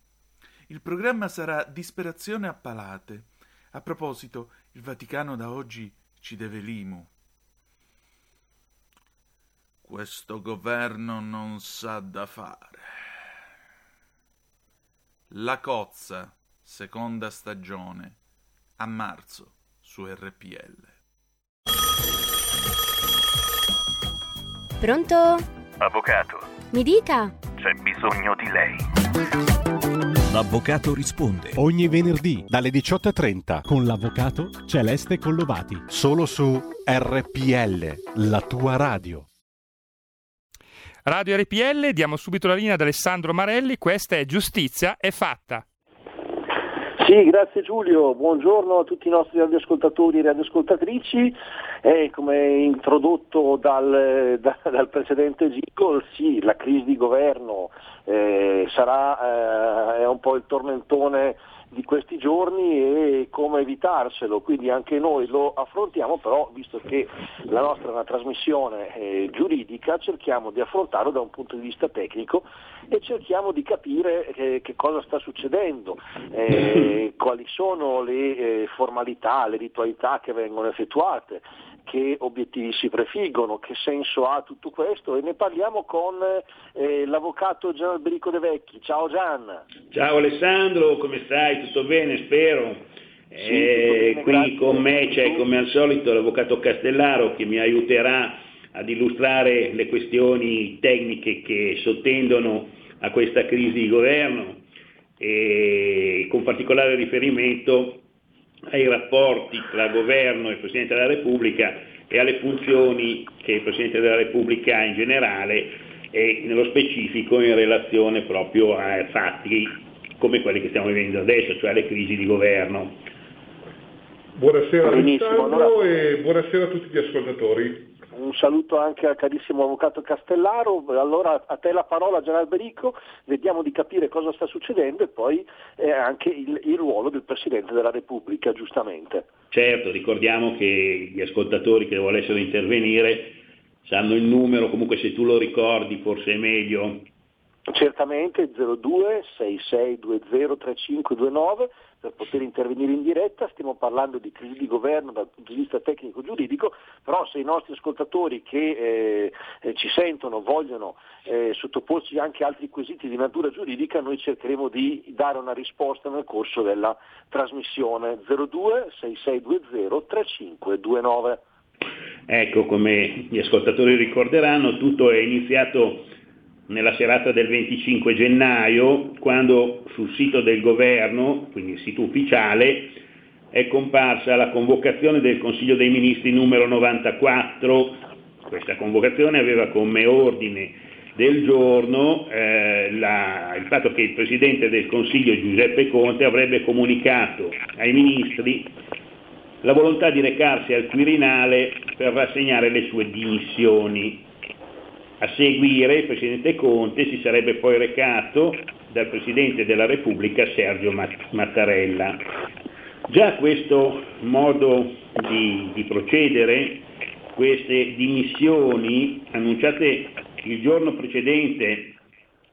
Il programma sarà Disperazione a palate. A proposito, il Vaticano da oggi ci deve l'IMU. Questo governo non sa da fare. La cozza, seconda stagione, a marzo su RPL. Pronto? Avvocato, Mi dica. c'è bisogno di lei. L'avvocato risponde. Ogni venerdì dalle 18.30 con l'avvocato Celeste Collovati. Solo su RPL, la tua radio. Radio RPL, diamo subito la linea ad Alessandro Marelli, questa è Giustizia è fatta. Sì, grazie Giulio, buongiorno a tutti i nostri radioascoltatori e radioascoltatrici. Eh, come introdotto dal, da- dal precedente Gigol, sì, la crisi di governo eh, sarà eh, un po' il tormentone di questi giorni e come evitarselo, quindi anche noi lo affrontiamo, però visto che la nostra è una trasmissione eh, giuridica cerchiamo di affrontarlo da un punto di vista tecnico e cerchiamo di capire eh, che cosa sta succedendo, eh, quali sono le eh, formalità, le ritualità che vengono effettuate, che obiettivi si prefiggono, che senso ha tutto questo e ne parliamo con eh, l'avvocato Gian Alberico De Vecchi. Ciao Gian. Ciao Alessandro, come stai? Tutto bene, spero? Eh, tutto bene, qui grazie. con me c'è come al solito l'avvocato Castellaro che mi aiuterà ad illustrare le questioni tecniche che sottendono a questa crisi di governo e con particolare riferimento ai rapporti tra governo e Presidente della Repubblica e alle funzioni che il Presidente della Repubblica ha in generale e nello specifico in relazione proprio a fatti come quelli che stiamo vivendo adesso, cioè le crisi di governo. Buonasera Benissimo, Alessandro allora- e buonasera a tutti gli ascoltatori. Un saluto anche al carissimo avvocato Castellaro, allora a te la parola Gian Alberico, vediamo di capire cosa sta succedendo e poi eh, anche il, il ruolo del Presidente della Repubblica, giustamente. Certo, ricordiamo che gli ascoltatori che volessero intervenire sanno il numero, comunque se tu lo ricordi forse è meglio. Certamente 02 6620 3529 per poter intervenire in diretta, stiamo parlando di crisi di governo dal punto di vista tecnico giuridico, però se i nostri ascoltatori che eh, eh, ci sentono vogliono eh, sottoporci anche altri quesiti di natura giuridica, noi cercheremo di dare una risposta nel corso della trasmissione 02 6620 3529. Ecco, come gli ascoltatori ricorderanno, tutto è iniziato nella serata del 25 gennaio, quando sul sito del governo, quindi il sito ufficiale, è comparsa la convocazione del Consiglio dei Ministri numero 94. Questa convocazione aveva come ordine del giorno eh, la- il fatto che il Presidente del Consiglio Giuseppe Conte avrebbe comunicato ai ministri la volontà di recarsi al Quirinale per rassegnare le sue dimissioni. A seguire il Presidente Conte si sarebbe poi recato dal Presidente della Repubblica Sergio Mat- Mattarella. Già questo modo di, di procedere, queste dimissioni annunciate il giorno precedente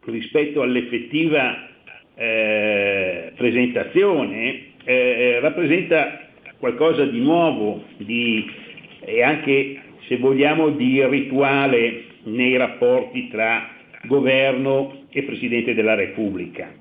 rispetto all'effettiva eh, presentazione, eh, rappresenta qualcosa di nuovo di- e anche, se vogliamo, di rituale nei rapporti tra governo e Presidente della Repubblica.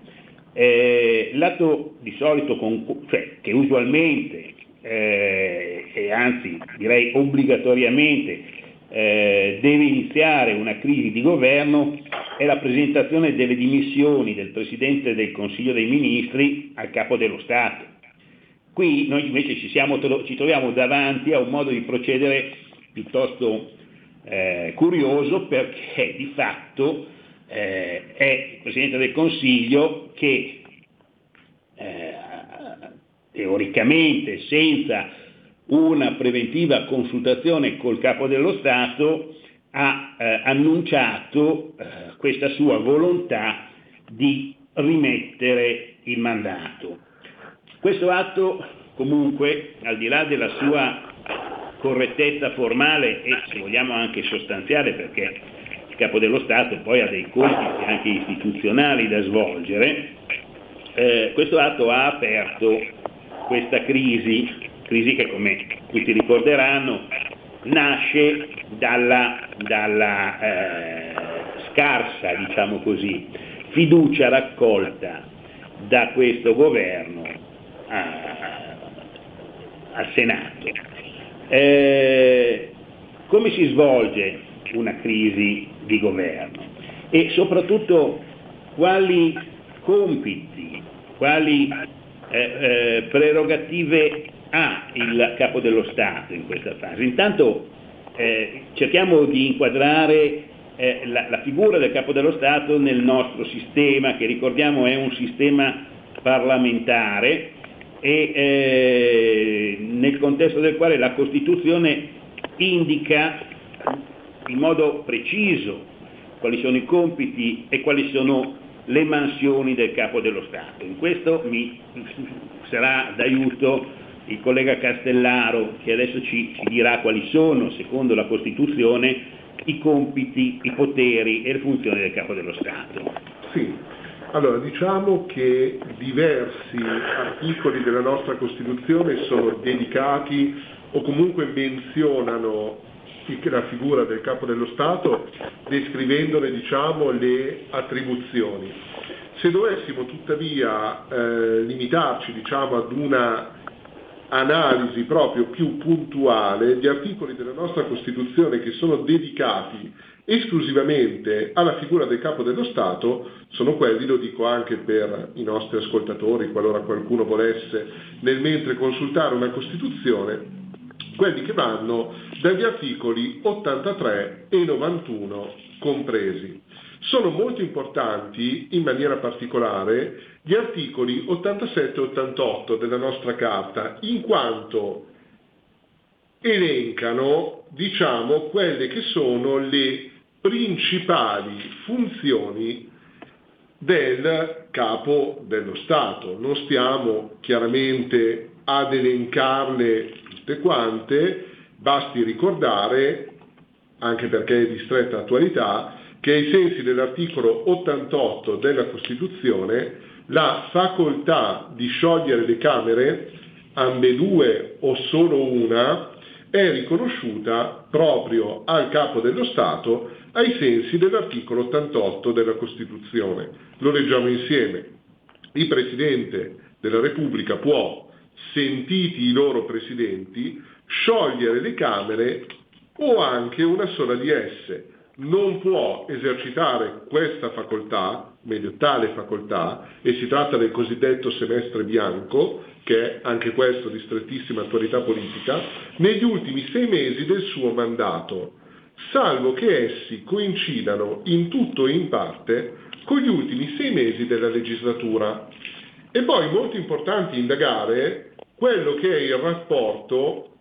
Eh, l'atto di solito, con- cioè, che usualmente eh, e anzi direi obbligatoriamente eh, deve iniziare una crisi di governo è la presentazione delle dimissioni del Presidente del Consiglio dei Ministri al capo dello Stato. Qui noi invece ci, siamo, ci troviamo davanti a un modo di procedere piuttosto eh, curioso perché di fatto eh, è il Presidente del Consiglio che eh, teoricamente senza una preventiva consultazione col Capo dello Stato ha eh, annunciato eh, questa sua volontà di rimettere il mandato. Questo atto comunque, al di là della sua correttezza formale e se vogliamo anche sostanziale, perché il Capo dello Stato poi ha dei compiti anche istituzionali da svolgere, eh, questo atto ha aperto questa crisi, crisi che come tutti ricorderanno nasce dalla, dalla eh, scarsa, diciamo così, fiducia raccolta da questo governo a, al Senato. Eh, come si svolge una crisi di governo e soprattutto quali compiti, quali eh, eh, prerogative ha il capo dello Stato in questa fase. Intanto eh, cerchiamo di inquadrare eh, la, la, figura del capo dello Stato nel nostro sistema, che ricordiamo è un sistema parlamentare e eh, nel contesto del quale la Costituzione indica in modo preciso quali sono i compiti e quali sono le mansioni del capo dello Stato. In questo mi sarà d'aiuto il collega Castellaro che adesso ci, ci dirà quali sono, secondo la Costituzione, i compiti, i poteri e le funzioni del capo dello Stato. Sì, allora diciamo che diversi articoli della nostra Costituzione sono dedicati o comunque menzionano la figura del capo dello Stato descrivendone diciamo, le attribuzioni. Se dovessimo tuttavia eh, limitarci diciamo, ad una analisi proprio più puntuale, gli articoli della nostra Costituzione che sono dedicati esclusivamente alla figura del capo dello Stato sono quelli, lo dico anche per i nostri ascoltatori, qualora qualcuno volesse nel mentre consultare una Costituzione, quelli che vanno dagli articoli 83 e 91 compresi. Sono molto importanti in maniera particolare gli articoli 87 e 88 della nostra Carta, in quanto elencano, diciamo, quelle che sono le principali funzioni del capo dello Stato. Non stiamo chiaramente ad elencarle tutte quante, basti ricordare, anche perché è di stretta attualità, che ai sensi dell'articolo 88 della Costituzione la facoltà di sciogliere le Camere, ambedue o solo una, è riconosciuta proprio al capo dello Stato ai sensi dell'articolo 88 della Costituzione. Lo leggiamo insieme. Il Presidente della Repubblica può, sentiti i loro presidenti, sciogliere le Camere o anche una sola di esse. Non può esercitare questa facoltà, meglio tale facoltà, e si tratta del cosiddetto semestre bianco, che è anche questo di strettissima attualità politica, negli ultimi sei mesi del suo mandato, salvo che essi coincidano in tutto e in parte con gli ultimi sei mesi della legislatura. E poi molto importante indagare quello che è il rapporto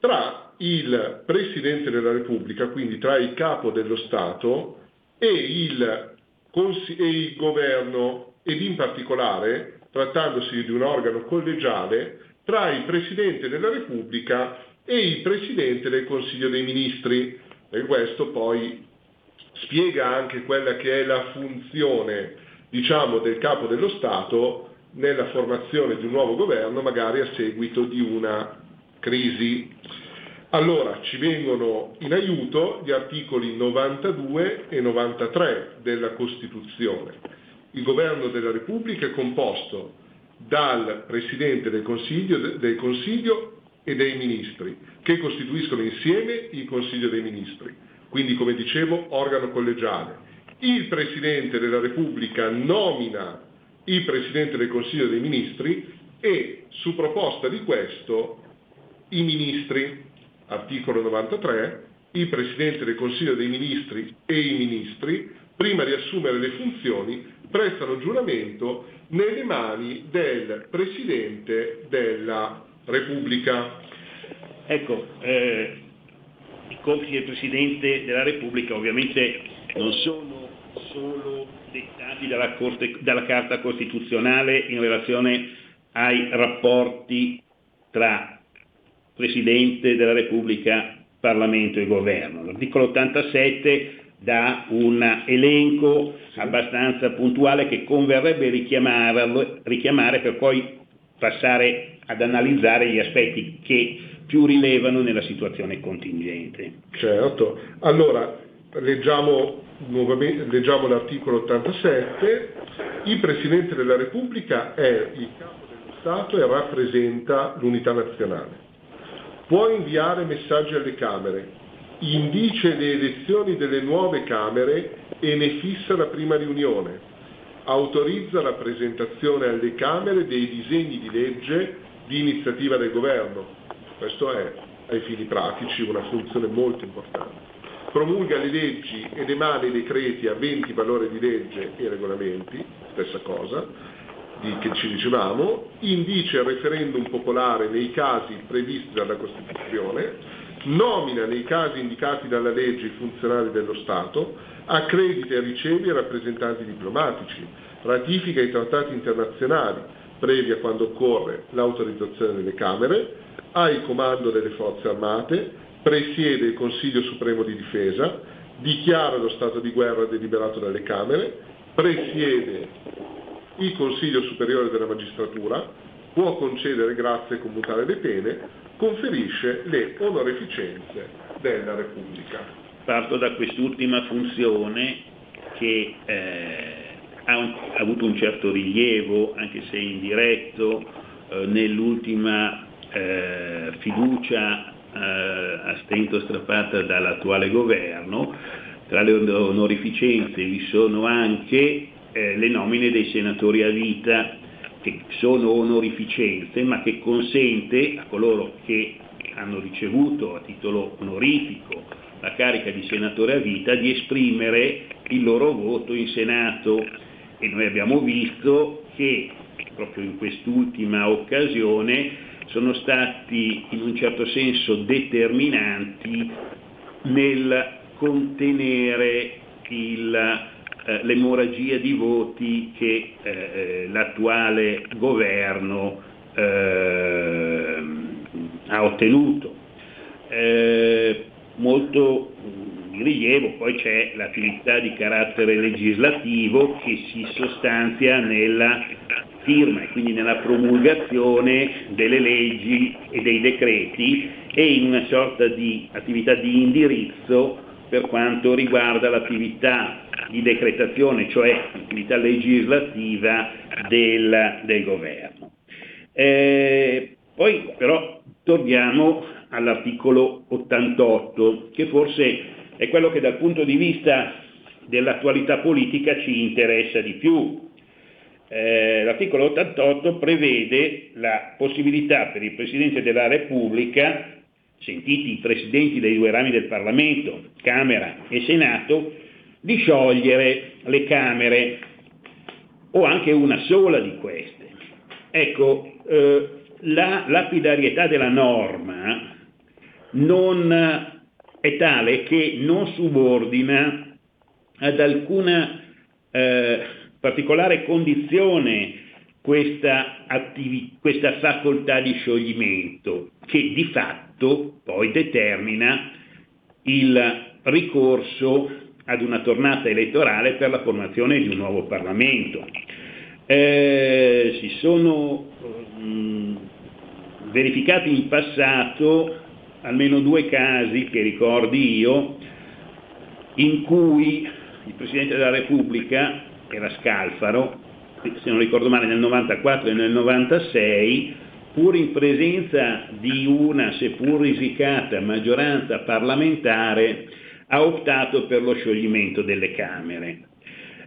tra il Presidente della Repubblica, quindi tra il capo dello Stato e il, e il governo ed in particolare, trattandosi di un organo collegiale, tra il Presidente della Repubblica e il Presidente del Consiglio dei Ministri. E questo poi spiega anche quella che è la funzione, diciamo, del capo dello Stato nella formazione di un nuovo governo, magari a seguito di una crisi. Allora ci vengono in aiuto gli articoli 92 e 93 della Costituzione. Il governo della Repubblica è composto dal Presidente del Consiglio, del Consiglio e dei Ministri, che costituiscono insieme il Consiglio dei Ministri, quindi come dicevo organo collegiale. Il Presidente della Repubblica nomina il Presidente del Consiglio dei Ministri e su proposta di questo i ministri, articolo 93, il Presidente del Consiglio dei Ministri e i ministri, prima di assumere le funzioni, prestano giuramento nelle mani del Presidente della Repubblica. Ecco, eh, i compiti del Presidente della Repubblica ovviamente non sono solo dettati dalla, Corte- dalla Carta Costituzionale in relazione ai rapporti tra Presidente della Repubblica, Parlamento e Governo. L'articolo 87 dà un elenco abbastanza puntuale che converrebbe richiamare per poi passare ad analizzare gli aspetti che più rilevano nella situazione contingente. Certo, allora leggiamo, leggiamo l'articolo 87, il Presidente della Repubblica è il capo dello Stato e rappresenta l'unità nazionale. Può inviare messaggi alle Camere, indice le elezioni delle nuove Camere e ne fissa la prima riunione, autorizza la presentazione alle Camere dei disegni di legge di iniziativa del Governo, questo è ai fini pratici una funzione molto importante. Promulga le leggi ed emana i decreti aventi valore di legge e regolamenti, stessa cosa, di, che ci dicevamo, indice il referendum popolare nei casi previsti dalla Costituzione, nomina nei casi indicati dalla legge i funzionari dello Stato, accredita e riceve i rappresentanti diplomatici, ratifica i trattati internazionali, previa quando occorre l'autorizzazione delle Camere, ha il comando delle forze armate, presiede il Consiglio Supremo di Difesa, dichiara lo stato di guerra deliberato dalle Camere, presiede il Consiglio Superiore della Magistratura, può concedere grazie e commutare le pene, conferisce le onorificenze della Repubblica. Parto da quest'ultima funzione che eh, ha, un- ha avuto un certo rilievo, anche se indiretto, eh, nell'ultima eh, fiducia eh, a stento strappata dall'attuale governo. Tra le onorificenze vi sono anche eh, le nomine dei senatori a vita, che sono onorificenze, ma che consente a coloro che hanno ricevuto a titolo onorifico la carica di senatore a vita di esprimere il loro voto in Senato. E noi abbiamo visto che proprio in quest'ultima occasione sono stati in un certo senso determinanti nel contenere il, eh, l'emorragia di voti che eh, l'attuale governo eh, ha ottenuto. Eh, molto di rilievo poi c'è l'attività di carattere legislativo che si sostanzia nella firma e quindi nella promulgazione delle leggi e dei decreti e in una sorta di attività di indirizzo per quanto riguarda l'attività di decretazione, cioè l'attività legislativa del, del governo. Eh, poi però torniamo all'articolo 88, che forse è quello che dal punto di vista dell'attualità politica ci interessa di più. Eh, l'articolo 88 prevede la possibilità per il Presidente della Repubblica, sentiti i presidenti dei due rami del Parlamento, Camera e Senato, di sciogliere le Camere o anche una sola di queste. Ecco, eh, la lapidarietà della norma non è tale che non subordina ad alcuna eh, particolare condizione questa, attivi- questa facoltà di scioglimento che di fatto poi determina il ricorso ad una tornata elettorale per la formazione di un nuovo Parlamento. Eh, si sono mh, verificati in passato almeno due casi che ricordi io in cui il Presidente della Repubblica era Scalfaro, se non ricordo male nel 94 e nel 96, pur in presenza di una seppur risicata maggioranza parlamentare, ha optato per lo scioglimento delle Camere.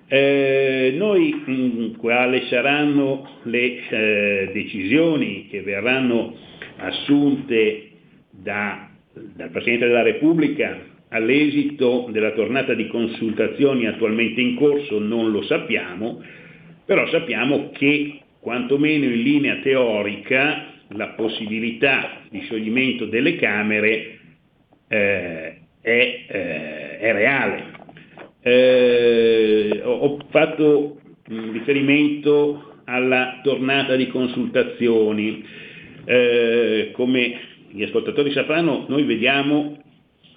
Eh, noi, mh, quali saranno le eh, decisioni che verranno assunte da- dal Presidente della Repubblica all'esito della tornata di consultazioni attualmente in corso non lo sappiamo, però sappiamo che quantomeno in linea teorica la possibilità di scioglimento delle Camere eh, è, eh, è reale. Eh, ho fatto mh, riferimento alla tornata di consultazioni. Eh, come gli ascoltatori sapranno, noi vediamo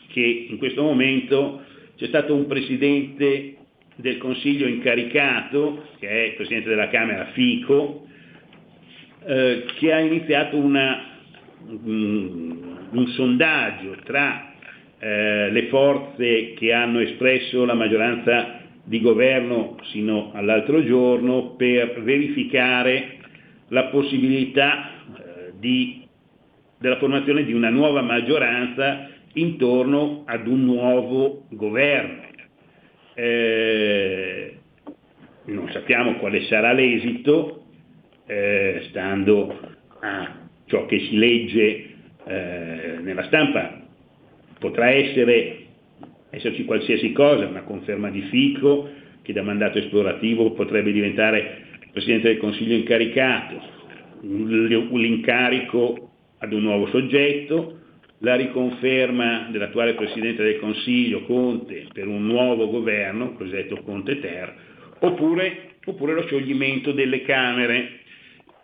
che in questo momento c'è stato un presidente del Consiglio incaricato, che è il presidente della Camera Fico, eh, che ha iniziato una- un, un sondaggio tra eh, le forze che hanno espresso la maggioranza di governo sino all'altro giorno per verificare la possibilità eh, di- della formazione di una nuova maggioranza intorno ad un nuovo governo. Eh, non sappiamo quale sarà l'esito, eh, stando a ciò che si legge eh, nella stampa, potrà essere, esserci qualsiasi cosa, una conferma di Fico che da mandato esplorativo potrebbe diventare Presidente del Consiglio incaricato, un- l'incarico ad un nuovo soggetto, la riconferma dell'attuale Presidente del Consiglio Conte per un nuovo governo, cosiddetto Conte Ter, oppure, oppure lo scioglimento delle Camere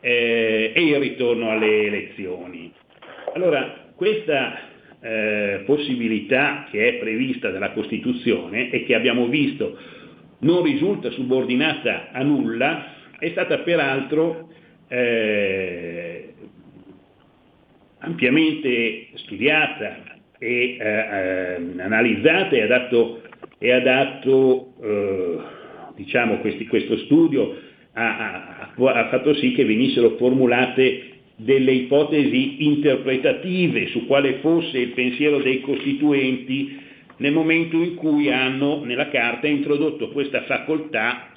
eh, e il ritorno alle elezioni. Allora, questa eh, possibilità che è prevista dalla Costituzione e che abbiamo visto non risulta subordinata a nulla, è stata peraltro eh, ampiamente studiata e eh, eh, analizzata e ha dato, e ha dato, eh, diciamo, questi- questo studio ha, ha- ha fatto sì che venissero formulate delle ipotesi interpretative su quale fosse il pensiero dei costituenti nel momento in cui hanno nella Carta introdotto questa facoltà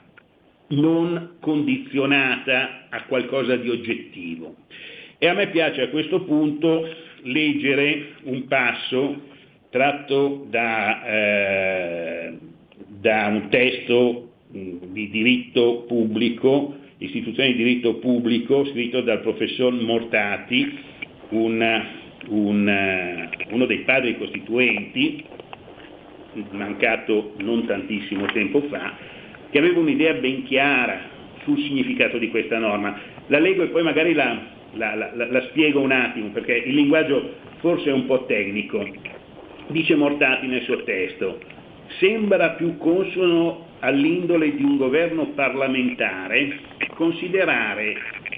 non condizionata a qualcosa di oggettivo. E a me piace a questo punto leggere un passo tratto da, eh, da un testo di diritto pubblico, istituzione di diritto pubblico, scritto dal professor Mortati, un- un, eh, uno dei padri costituenti, mancato non tantissimo tempo fa, che aveva un'idea ben chiara sul significato di questa norma. La leggo e poi magari la, la- la- la- spiego un attimo, perché il linguaggio forse è un po' tecnico. Dice Mortati nel suo testo, sembra più consono all'indole di un governo parlamentare considerare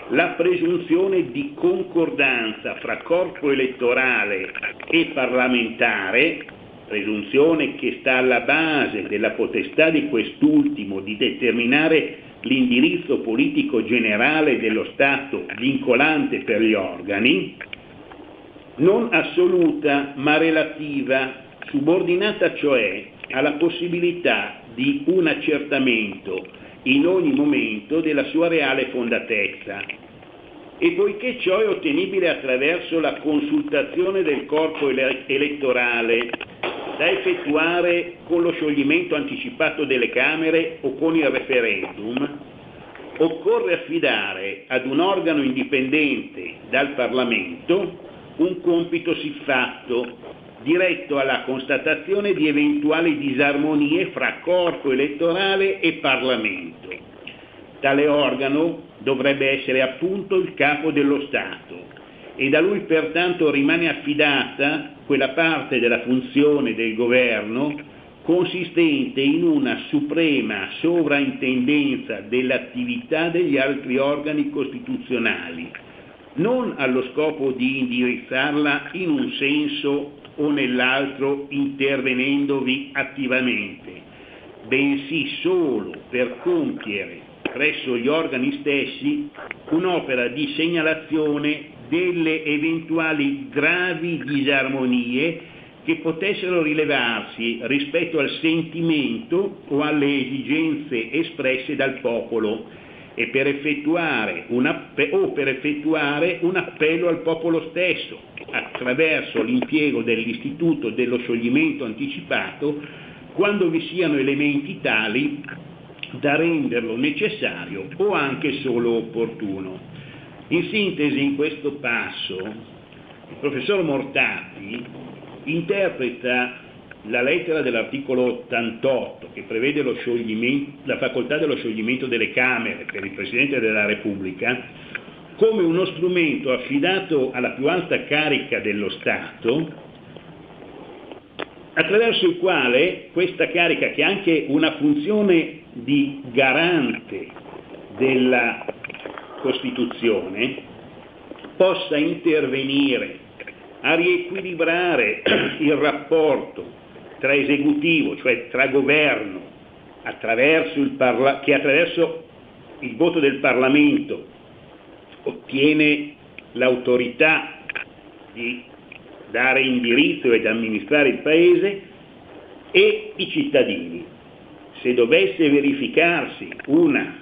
la presunzione di concordanza fra corpo elettorale e parlamentare, presunzione che sta alla base della potestà di quest'ultimo di determinare l'indirizzo politico generale dello Stato vincolante per gli organi, non assoluta ma relativa, subordinata cioè alla possibilità di un accertamento in ogni momento della sua reale fondatezza. E poiché ciò è ottenibile attraverso la consultazione del corpo ele- elettorale da effettuare con lo scioglimento anticipato delle Camere o con il referendum, occorre affidare ad un organo indipendente dal Parlamento un compito siffatto diretto alla constatazione di eventuali disarmonie fra corpo elettorale e Parlamento. Tale organo dovrebbe essere appunto il capo dello Stato e da lui pertanto rimane affidata quella parte della funzione del governo consistente in una suprema sovraintendenza dell'attività degli altri organi costituzionali, non allo scopo di indirizzarla in un senso o nell'altro intervenendovi attivamente, bensì solo per compiere presso gli organi stessi un'opera di segnalazione delle eventuali gravi disarmonie che potessero rilevarsi rispetto al sentimento o alle esigenze espresse dal popolo e per effettuare un appe- o per effettuare un appello al popolo stesso attraverso l'impiego dell'istituto dello scioglimento anticipato quando vi siano elementi tali da renderlo necessario o anche solo opportuno. In sintesi, in questo passo, il professor Mortati interpreta la lettera dell'articolo 88 che prevede la facoltà dello scioglimento delle Camere per il Presidente della Repubblica come uno strumento affidato alla più alta carica dello Stato attraverso il quale questa carica, che ha anche una funzione di garante della Costituzione, possa intervenire a riequilibrare il rapporto tra esecutivo, cioè tra governo, attraverso parla- che attraverso il voto del Parlamento ottiene l'autorità di dare indirizzo ed amministrare il Paese e i cittadini. Se dovesse verificarsi una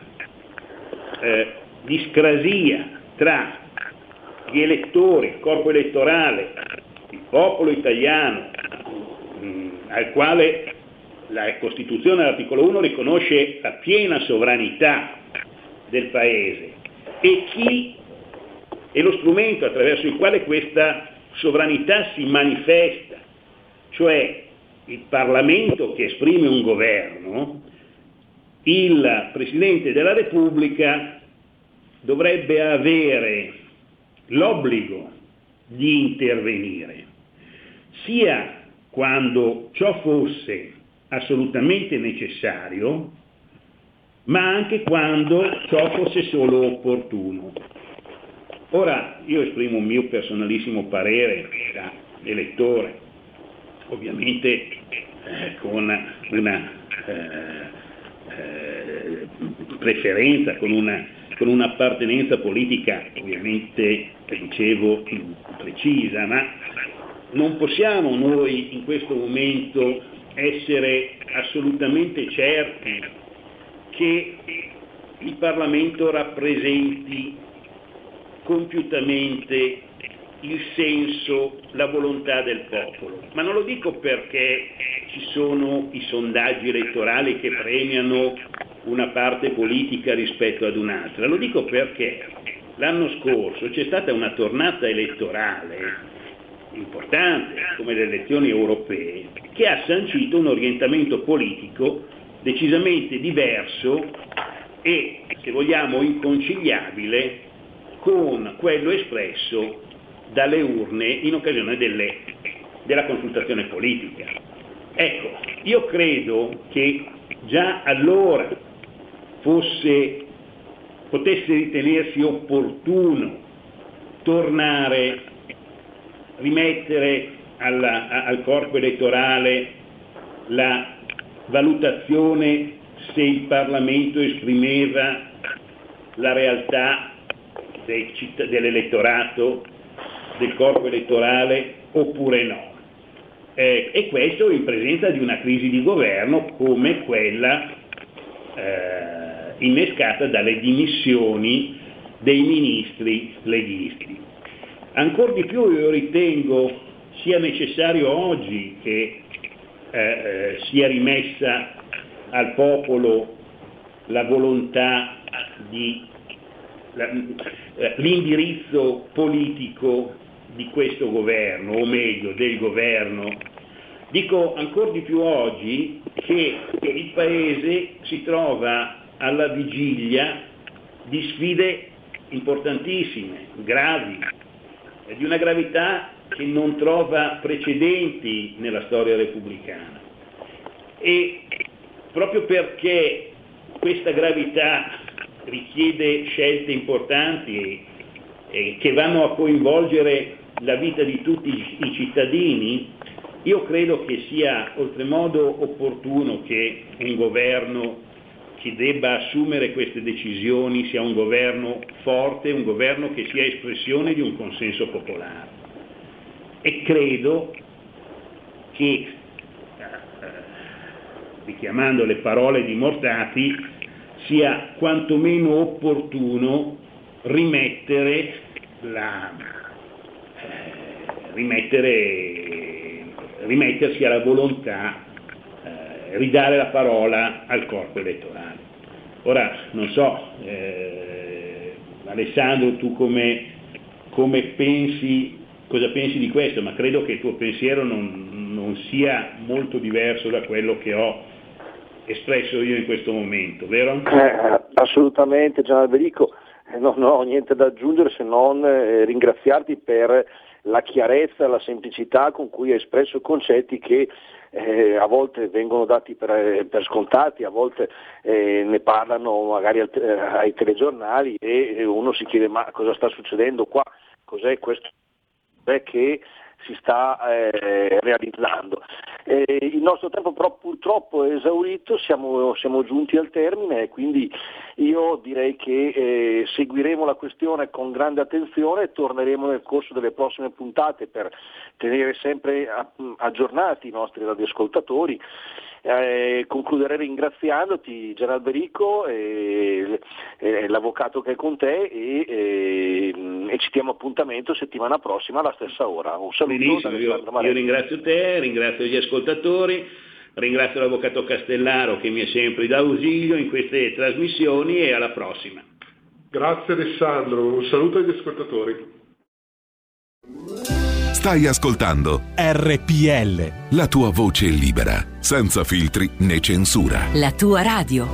eh, discrasia tra gli elettori, il corpo elettorale, il popolo italiano, mh, al quale la Costituzione all'articolo 1 riconosce la piena sovranità del Paese e chi è lo strumento attraverso il quale questa sovranità si manifesta, cioè il Parlamento che esprime un governo, il Presidente della Repubblica dovrebbe avere l'obbligo di intervenire, sia quando ciò fosse assolutamente necessario, ma anche quando ciò fosse solo opportuno. Ora io esprimo un mio personalissimo parere da elettore, ovviamente eh, con una eh, eh, preferenza, con una, con un'appartenenza politica ovviamente, dicevo, precisa, ma non possiamo noi in questo momento essere assolutamente certi che il Parlamento rappresenti compiutamente il senso, la volontà del popolo. Ma non lo dico perché ci sono i sondaggi elettorali che premiano una parte politica rispetto ad un'altra, lo dico perché l'anno scorso c'è stata una tornata elettorale importante, come le elezioni europee, che ha sancito un orientamento politico decisamente diverso e, se vogliamo, inconciliabile con quello espresso dalle urne in occasione delle, della consultazione politica. Ecco, io credo che già allora fosse, potesse ritenersi opportuno tornare, rimettere alla, a- al corpo elettorale la valutazione se il Parlamento esprimeva la realtà dei citt- dell'elettorato, del corpo elettorale oppure no. Eh, e questo in presenza di una crisi di governo come quella eh, innescata dalle dimissioni dei ministri leghisti. Ancora di più io ritengo sia necessario oggi che eh, eh, sia rimessa al popolo la volontà di la- eh, l'indirizzo politico di questo governo, o meglio del governo. Dico ancora di più oggi che il Paese si trova alla vigilia di sfide importantissime, gravi, di una gravità che non trova precedenti nella storia repubblicana. E proprio perché questa gravità richiede scelte importanti e, e che vanno a coinvolgere la vita di tutti i cittadini, io credo che sia oltremodo opportuno che un governo che debba assumere queste decisioni sia un governo forte, un governo che sia espressione di un consenso popolare. E credo che, eh, richiamando le parole di Mortati, sia quantomeno opportuno rimettere la, eh, rimettere, rimettersi alla volontà, eh, ridare la parola al corpo elettorale. Ora, non so, eh, Alessandro, tu come, come pensi, cosa pensi di questo, ma credo che il tuo pensiero non, non sia molto diverso da quello che ho espresso io in questo momento, vero? Eh, assolutamente, Gian Alberico, eh, non ho niente da aggiungere se non eh, ringraziarti per la chiarezza, la semplicità con cui hai espresso concetti che eh, a volte vengono dati per, eh, per scontati, a volte eh, ne parlano magari al, eh, ai telegiornali e uno si chiede ma cosa sta succedendo qua, cos'è questo cos'è che si sta eh, realizzando. Eh, il nostro tempo però purtroppo è esaurito, siamo, siamo, giunti al termine e quindi io direi che eh, seguiremo la questione con grande attenzione e torneremo nel corso delle prossime puntate per tenere sempre aggiornati i nostri radioascoltatori. Eh, concluderei ringraziandoti Gian Alberico, e, e, l'avvocato che è con te e, e, e, ci diamo appuntamento settimana prossima alla stessa ora. Un saluto Benissimo, io, io ringrazio te, ringrazio gli ascoltatori, ringrazio l'avvocato Castellaro che mi è sempre d'ausilio in queste trasmissioni e alla prossima. Grazie Alessandro, un saluto agli ascoltatori. Stai ascoltando RPL. La tua voce libera, senza filtri né censura. La tua radio.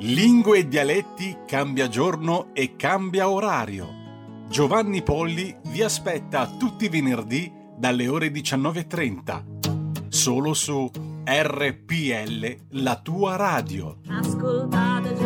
Lingue e dialetti cambia giorno e cambia orario. Giovanni Polli vi aspetta tutti i venerdì dalle ore 19.30. Solo su RPL, la tua radio. Ascoltate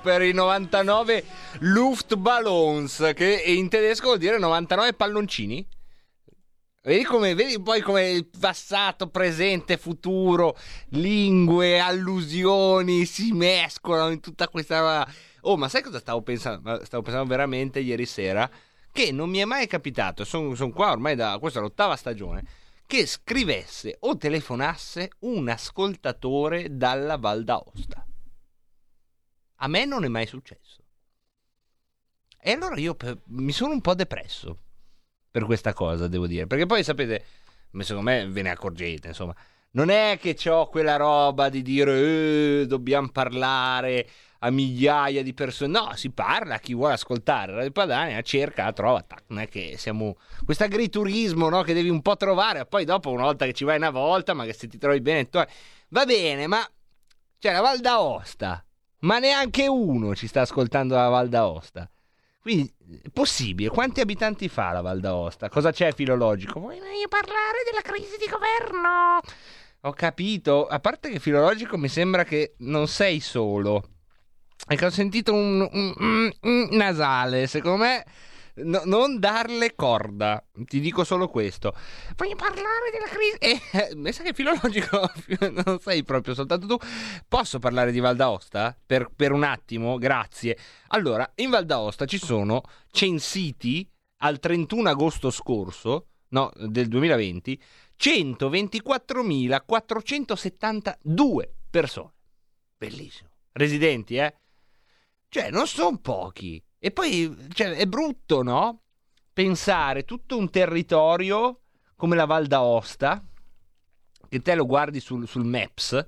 Per i 99 Luftballons, che in tedesco vuol dire 99 palloncini. Vedi, come, vedi poi come il passato, presente, futuro, lingue, allusioni si mescolano in tutta questa. Oh, ma sai cosa stavo pensando? Stavo pensando veramente ieri sera che non mi è mai capitato, sono qua ormai da questa l'ottava stagione, che scrivesse o telefonasse un ascoltatore dalla Val d'Aosta. A me non è mai successo. E allora io pe- mi sono un po' depresso per questa cosa, devo dire. Perché poi sapete, secondo me ve ne accorgete, insomma. Non è che ho quella roba di dire eh, dobbiamo parlare a migliaia di persone. No, si parla a chi vuole ascoltare Radio Padania, cerca, trova. tac, non è che siamo. Questo agriturismo no, che devi un po' trovare. Poi dopo, una volta che ci vai una volta, ma che se ti trovi bene, tu... va bene, ma. Cioè, la Val d'Aosta. Ma neanche uno ci sta ascoltando la Val d'Aosta. Quindi è possibile. Quanti abitanti fa la Val d'Aosta? Cosa c'è filologico? Vuoi parlare della crisi di governo? Ho capito. A parte che filologico mi sembra che non sei solo. E che ho sentito un, un- un- un nasale. Secondo me no- non darle corda. Ti dico solo questo. Voglio parlare della crisi. E mi sa che filologico non sei proprio soltanto tu. Posso parlare di Val d'Aosta? Per, per un attimo, grazie. Allora, in Val d'Aosta ci sono censiti al 31 agosto scorso, no, del 2020, 124.472 persone. Bellissimo. Residenti, eh? Cioè, non sono pochi. E poi, cioè, è brutto, no? Pensare tutto un territorio come la Val d'Aosta, che te lo guardi sul, sul Maps,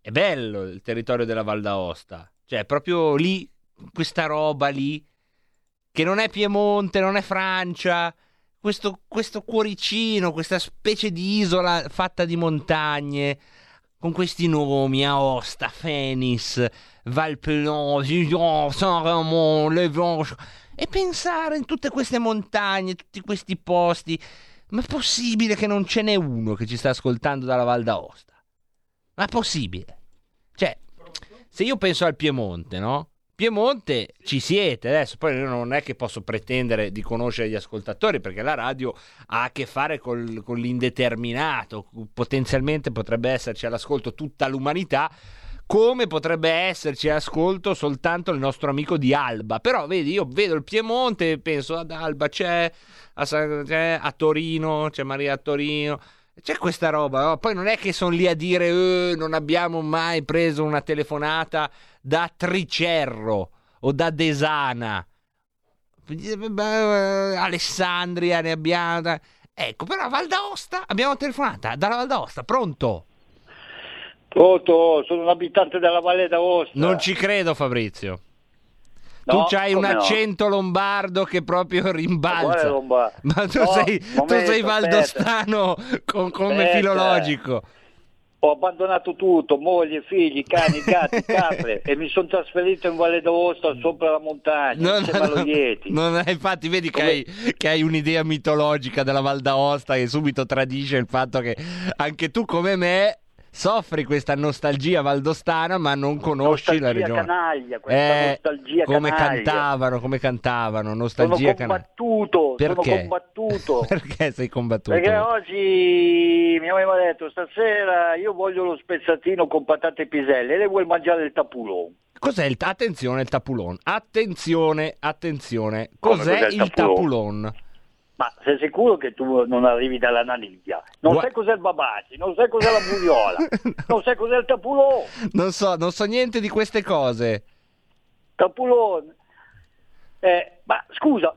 è bello il territorio della Val d'Aosta. Cioè, proprio lì, questa roba lì, che non è Piemonte, non è Francia, questo, questo cuoricino, questa specie di isola fatta di montagne, con questi nomi, Aosta, Fenis, Valpelon, Gijon, Saint-Ramon, Le Vange, e pensare in tutte queste montagne, tutti questi posti, ma è possibile che non ce n'è uno che ci sta ascoltando dalla Val d'Aosta? Ma è possibile? Cioè, se io penso al Piemonte, no? Piemonte ci siete adesso, poi io non è che posso pretendere di conoscere gli ascoltatori perché la radio ha a che fare col- con l'indeterminato, potenzialmente potrebbe esserci all'ascolto tutta l'umanità, come potrebbe esserci all'ascolto soltanto il nostro amico di Alba. Però vedi, io vedo il Piemonte e penso ad Alba, c'è a, San- c'è a Torino, c'è Maria a Torino. C'è questa roba, no? poi non è che sono lì a dire "Eh, non abbiamo mai preso una telefonata da Tricerro o da Desana. Beh, Alessandria ne abbiamo. Ecco, però a Val d'Aosta abbiamo telefonata dalla Val d'Aosta, pronto? Pronto, sono un abitante della Valle d'Aosta. Non ci credo, Fabrizio. No, tu c'hai un come no? accento lombardo che proprio rimbalza. Ma tu No, sei, tu momento, sei valdostano con- come Aspetta. filologico. Ho abbandonato tutto, moglie, figli, cani, gatti, capre e mi sono trasferito in Valle d'Aosta sopra la montagna, No, no, no. Ieti. Non è- infatti, vedi che hai, che hai un'idea mitologica della Val d'Aosta che subito tradisce il fatto che anche tu, come me, soffri questa nostalgia valdostana, ma non conosci la Nostalgia regione. canaglia, questa Eh, nostalgia come canaglia. cantavano, come cantavano, nostalgia canaglia. combattuto, Perché? sono combattuto. Perché sei combattuto? Perché oggi mi aveva detto stasera io voglio lo spezzatino con patate e piselle e lei vuole mangiare il tapulone. Cos'è il attenzione il tapulon? Attenzione, attenzione. Come Cos'è, cos'è il il tapulon? tapulon? Ma sei sicuro che tu non arrivi dalla naniglia? Non Gua- sai cos'è il babaci, non sai cos'è la bugliola, non sai cos'è il tapulone. Non so, non so niente di queste cose. Tapulone. Eh, ma scusa,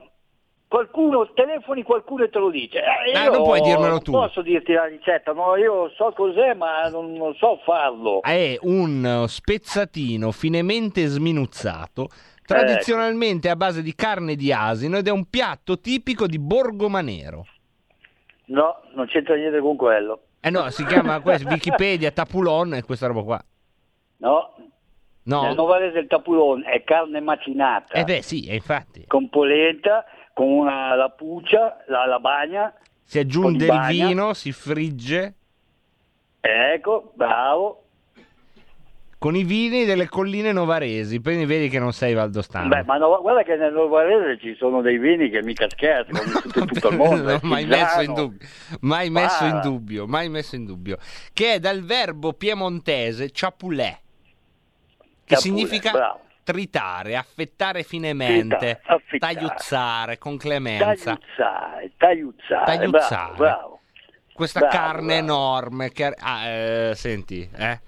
qualcuno, telefoni qualcuno e te lo dice. Eh, Ah, non puoi dirmelo tu. Non posso dirti la ricetta, no, io so cos'è ma non, non so farlo. È un spezzatino finemente sminuzzato, tradizionalmente a base di carne di asino ed è un piatto tipico di Borgomanero. No, non c'entra niente con quello. Eh no, si chiama questo, Wikipedia Tapulon e questa roba qua. No, No? nel novarese il tapulone è carne macinata. Eh beh sì, eh, infatti. con polenta, con una, la puccia, la, la bagna. Si aggiunge il bagna. vino, si frigge. Ecco, bravo. Con i vini delle colline novaresi. Quindi vedi che non sei valdostano. Beh, ma no, guarda che nel Novarese ci sono dei vini che mica scherzano in tutto, tutto il mondo. Non eh, mai messo in dubbio, mai messo in dubbio, mai messo in dubbio. Che è dal verbo piemontese ciapulè, che Ciapulè, significa bravo. tritare, affettare finemente, affettare. tagliuzzare con clemenza. Tagliuzzare, tagliuzzare, Tagliuzzare. bravo, bravo. Questa Bravo, carne enorme. Che... ah, eh, senti, eh.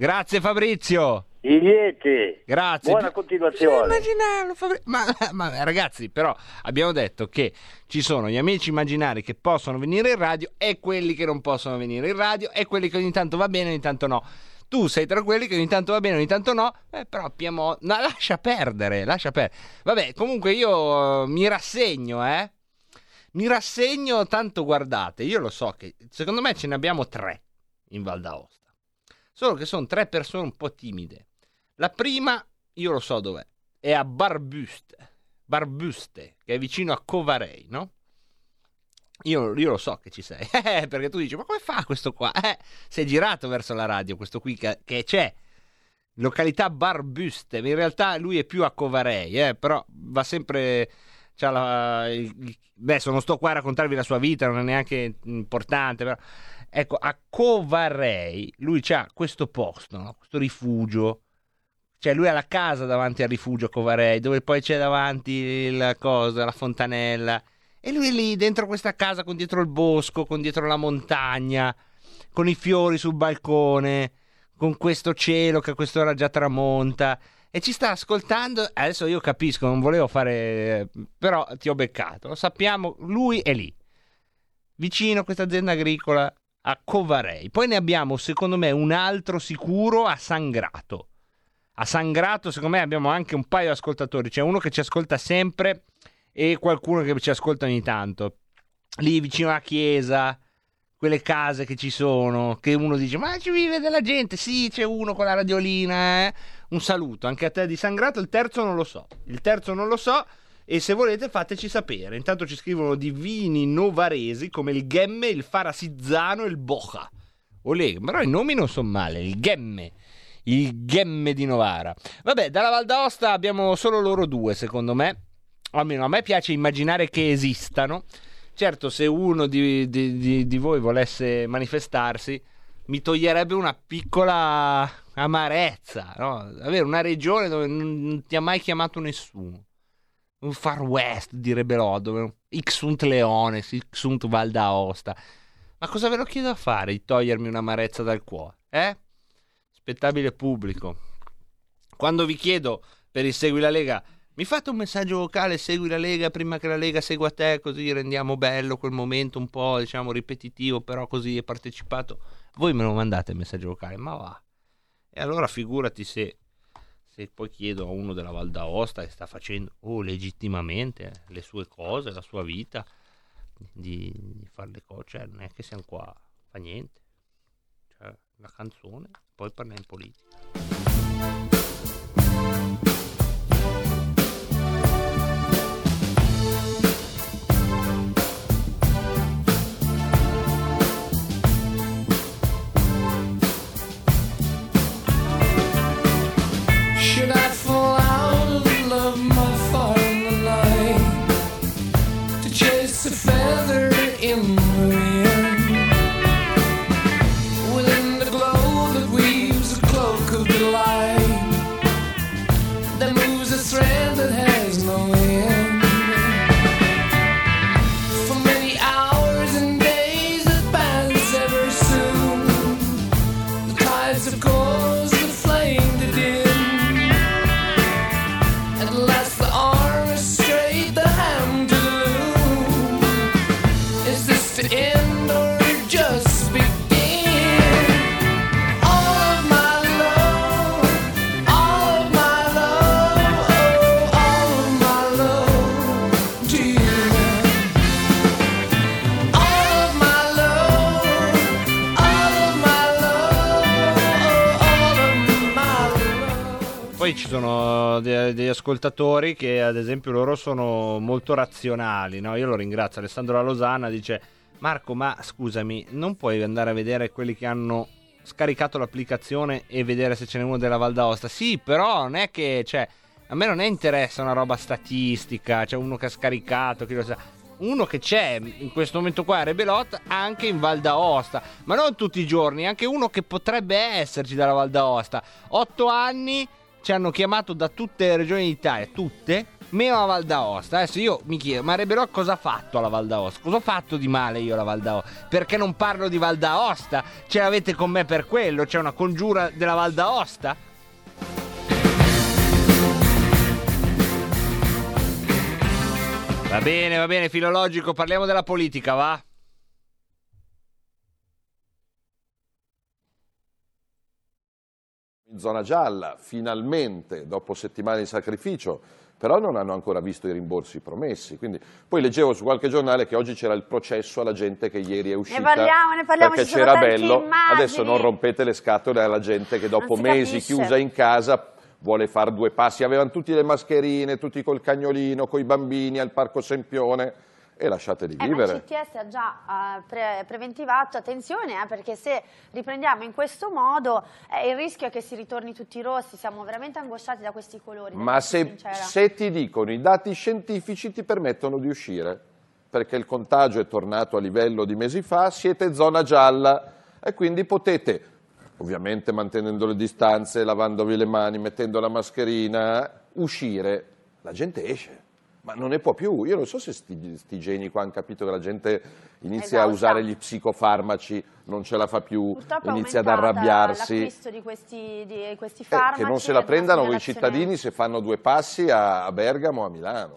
Grazie Fabrizio. I lieti. Grazie. Buona continuazione. Immaginarlo, Fabri- ma, ma, ragazzi, però abbiamo detto che ci sono gli amici immaginari che possono venire in radio e quelli che non possono venire in radio e quelli che ogni tanto va bene, ogni tanto no. Tu sei tra quelli che ogni tanto va bene, ogni tanto no, eh, però Piemonte... No, lascia perdere, lascia perdere. Vabbè, comunque io eh, mi rassegno, eh. Mi rassegno, tanto guardate, io lo so che secondo me ce ne abbiamo tre in Val d'Aosta. Solo che sono tre persone un po' timide. La prima, io lo so dov'è, è a Barbuste, Barbuste, che è vicino a Covarei, no? Io, io lo so che ci sei, eh, perché tu dici, ma come fa questo qua? Eh, si è girato verso la radio, questo qui che, che c'è, località Barbuste, in realtà lui è più a Covarei, eh, però va sempre... la- il- adesso non sto qua a raccontarvi la sua vita, non è neanche importante, però... Ecco, a Covarei lui c'ha questo posto, no? questo rifugio, cioè lui ha la casa davanti al rifugio Covarei, dove poi c'è davanti la cosa, la fontanella. E lui è lì dentro questa casa con dietro il bosco, con dietro la montagna, con i fiori sul balcone, con questo cielo che a quest'ora già tramonta. E ci sta ascoltando. Adesso io capisco, non volevo fare. però ti ho beccato. Lo sappiamo, lui è lì, vicino a questa azienda agricola a Covarei. Poi ne abbiamo, secondo me, un altro sicuro a Sangrato. A Sangrato, secondo me, abbiamo anche un paio di ascoltatori. C'è uno che ci ascolta sempre e qualcuno che ci ascolta ogni tanto. Lì vicino alla chiesa, quelle case che ci sono, che uno dice: Ma ci vive della gente? Sì, c'è uno con la radiolina. eh." Un saluto anche a te di Sangrato. Il terzo non lo so. Il terzo non lo so. E se volete fateci sapere. Intanto ci scrivono di vini novaresi come il Gemme, il Farasizzano e il Boca. Olè, però i nomi non sono male. Il Gemme. Il Gemme di Novara. Vabbè, dalla Val d'Aosta abbiamo solo loro due, secondo me. Almeno a me piace immaginare che esistano. Certo, se uno di, di- di- di voi volesse manifestarsi, mi toglierebbe una piccola amarezza. No? Avere una regione dove non ti ha mai chiamato nessuno. Un Far West, direbbe Lodo. Ixunt Leones, Ixunt Val d'Aosta. Ma cosa ve lo chiedo a fare di togliermi un'amarezza dal cuore? Eh? Spettabile pubblico. Quando vi chiedo per il Segui la Lega, mi fate un messaggio vocale, segui la Lega prima che la Lega segua te, così rendiamo bello quel momento un po', diciamo, ripetitivo, però così è partecipato. Voi me lo mandate il messaggio vocale, ma va. E allora figurati se, se poi chiedo a uno della Val d'Aosta che sta facendo, oh, legittimamente eh, le sue cose, la sua vita, di, di fare le cose, cioè non è che siamo qua, fa niente. Cioè, la canzone, poi parliamo in politica. Ci sono de- degli ascoltatori che ad esempio loro sono molto razionali, no? Io lo ringrazio, Alessandro La Losanna dice Marco ma scusami, non puoi andare a vedere quelli che hanno scaricato l'applicazione e vedere se ce n'è uno della Val d'Aosta. Sì, però non è che, cioè, a me non interessa una roba statistica, cioè uno che ha scaricato, chi lo sa. Uno che c'è in questo momento qua a Rebelot anche in Val d'Aosta, ma non tutti i giorni, anche uno che potrebbe esserci dalla Val d'Aosta. Otto anni ci hanno chiamato da tutte le regioni d'Italia, tutte, meno la Val d'Aosta. Adesso io mi chiedo, ma Rebelot cosa ha fatto alla Val d'Aosta? Cosa ho fatto di male io alla Val d'Aosta? Perché non parlo di Val d'Aosta? Ce l'avete con me per quello? C'è una congiura della Val d'Aosta? Va bene, va bene, filologico, parliamo della politica, va? In zona gialla, finalmente, dopo settimane di sacrificio, però non hanno ancora visto i rimborsi promessi. Quindi, poi leggevo su qualche giornale che oggi c'era il processo alla gente che ieri è uscita parliamo, ne parliamo, perché c'era bello. Adesso non rompete le scatole alla gente che dopo si mesi capisce. chiusa in casa vuole fare due passi. Avevano tutti le mascherine, tutti col cagnolino, coi bambini al Parco Sempione e lasciateli Eh, ma vivere. il CTS ha già eh, pre- preventivato, attenzione, eh, perché se riprendiamo in questo modo eh, il rischio è che si ritorni tutti rossi, siamo veramente angosciati da questi colori. Ma se, se ti dicono i dati scientifici ti permettono di uscire, perché il contagio è tornato a livello di mesi fa, siete zona gialla e quindi potete, ovviamente mantenendo le distanze, lavandovi le mani, mettendo la mascherina, uscire. La gente esce. Ma non ne può più. Io non so se sti, sti geni qua hanno capito che la gente inizia a Esausta. usare gli psicofarmaci, non ce la fa più, Purtroppo inizia ad arrabbiarsi. l'acquisto di questi, di questi Eh, farmaci. che non se la prendano quei segnalazione- cittadini se fanno due passi a, a Bergamo o a Milano.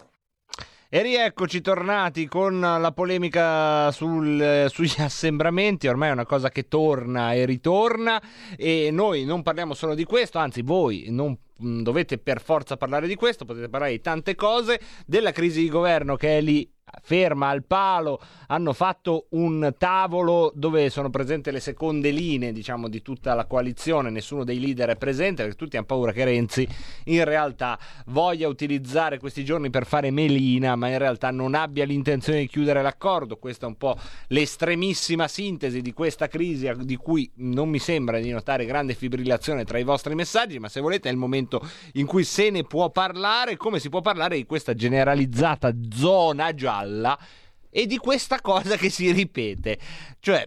E rieccoci tornati con la polemica sul- eh, sugli assembramenti, ormai è una cosa che torna e ritorna e noi non parliamo solo di questo, anzi voi non dovete per forza parlare di questo, potete parlare di tante cose, della crisi di governo che è lì ferma al palo, hanno fatto un tavolo dove sono presenti le seconde linee, diciamo, di tutta la coalizione, nessuno dei leader è presente perché tutti hanno paura che Renzi in realtà voglia utilizzare questi giorni per fare melina, ma in realtà non abbia l'intenzione di chiudere l'accordo. Questa è un po' l'estremissima sintesi di questa crisi di cui non mi sembra di notare grande fibrillazione tra i vostri messaggi, ma se volete è il momento in cui se ne può parlare, come si può parlare di questa generalizzata zona gialla e di questa cosa che si ripete. Cioè,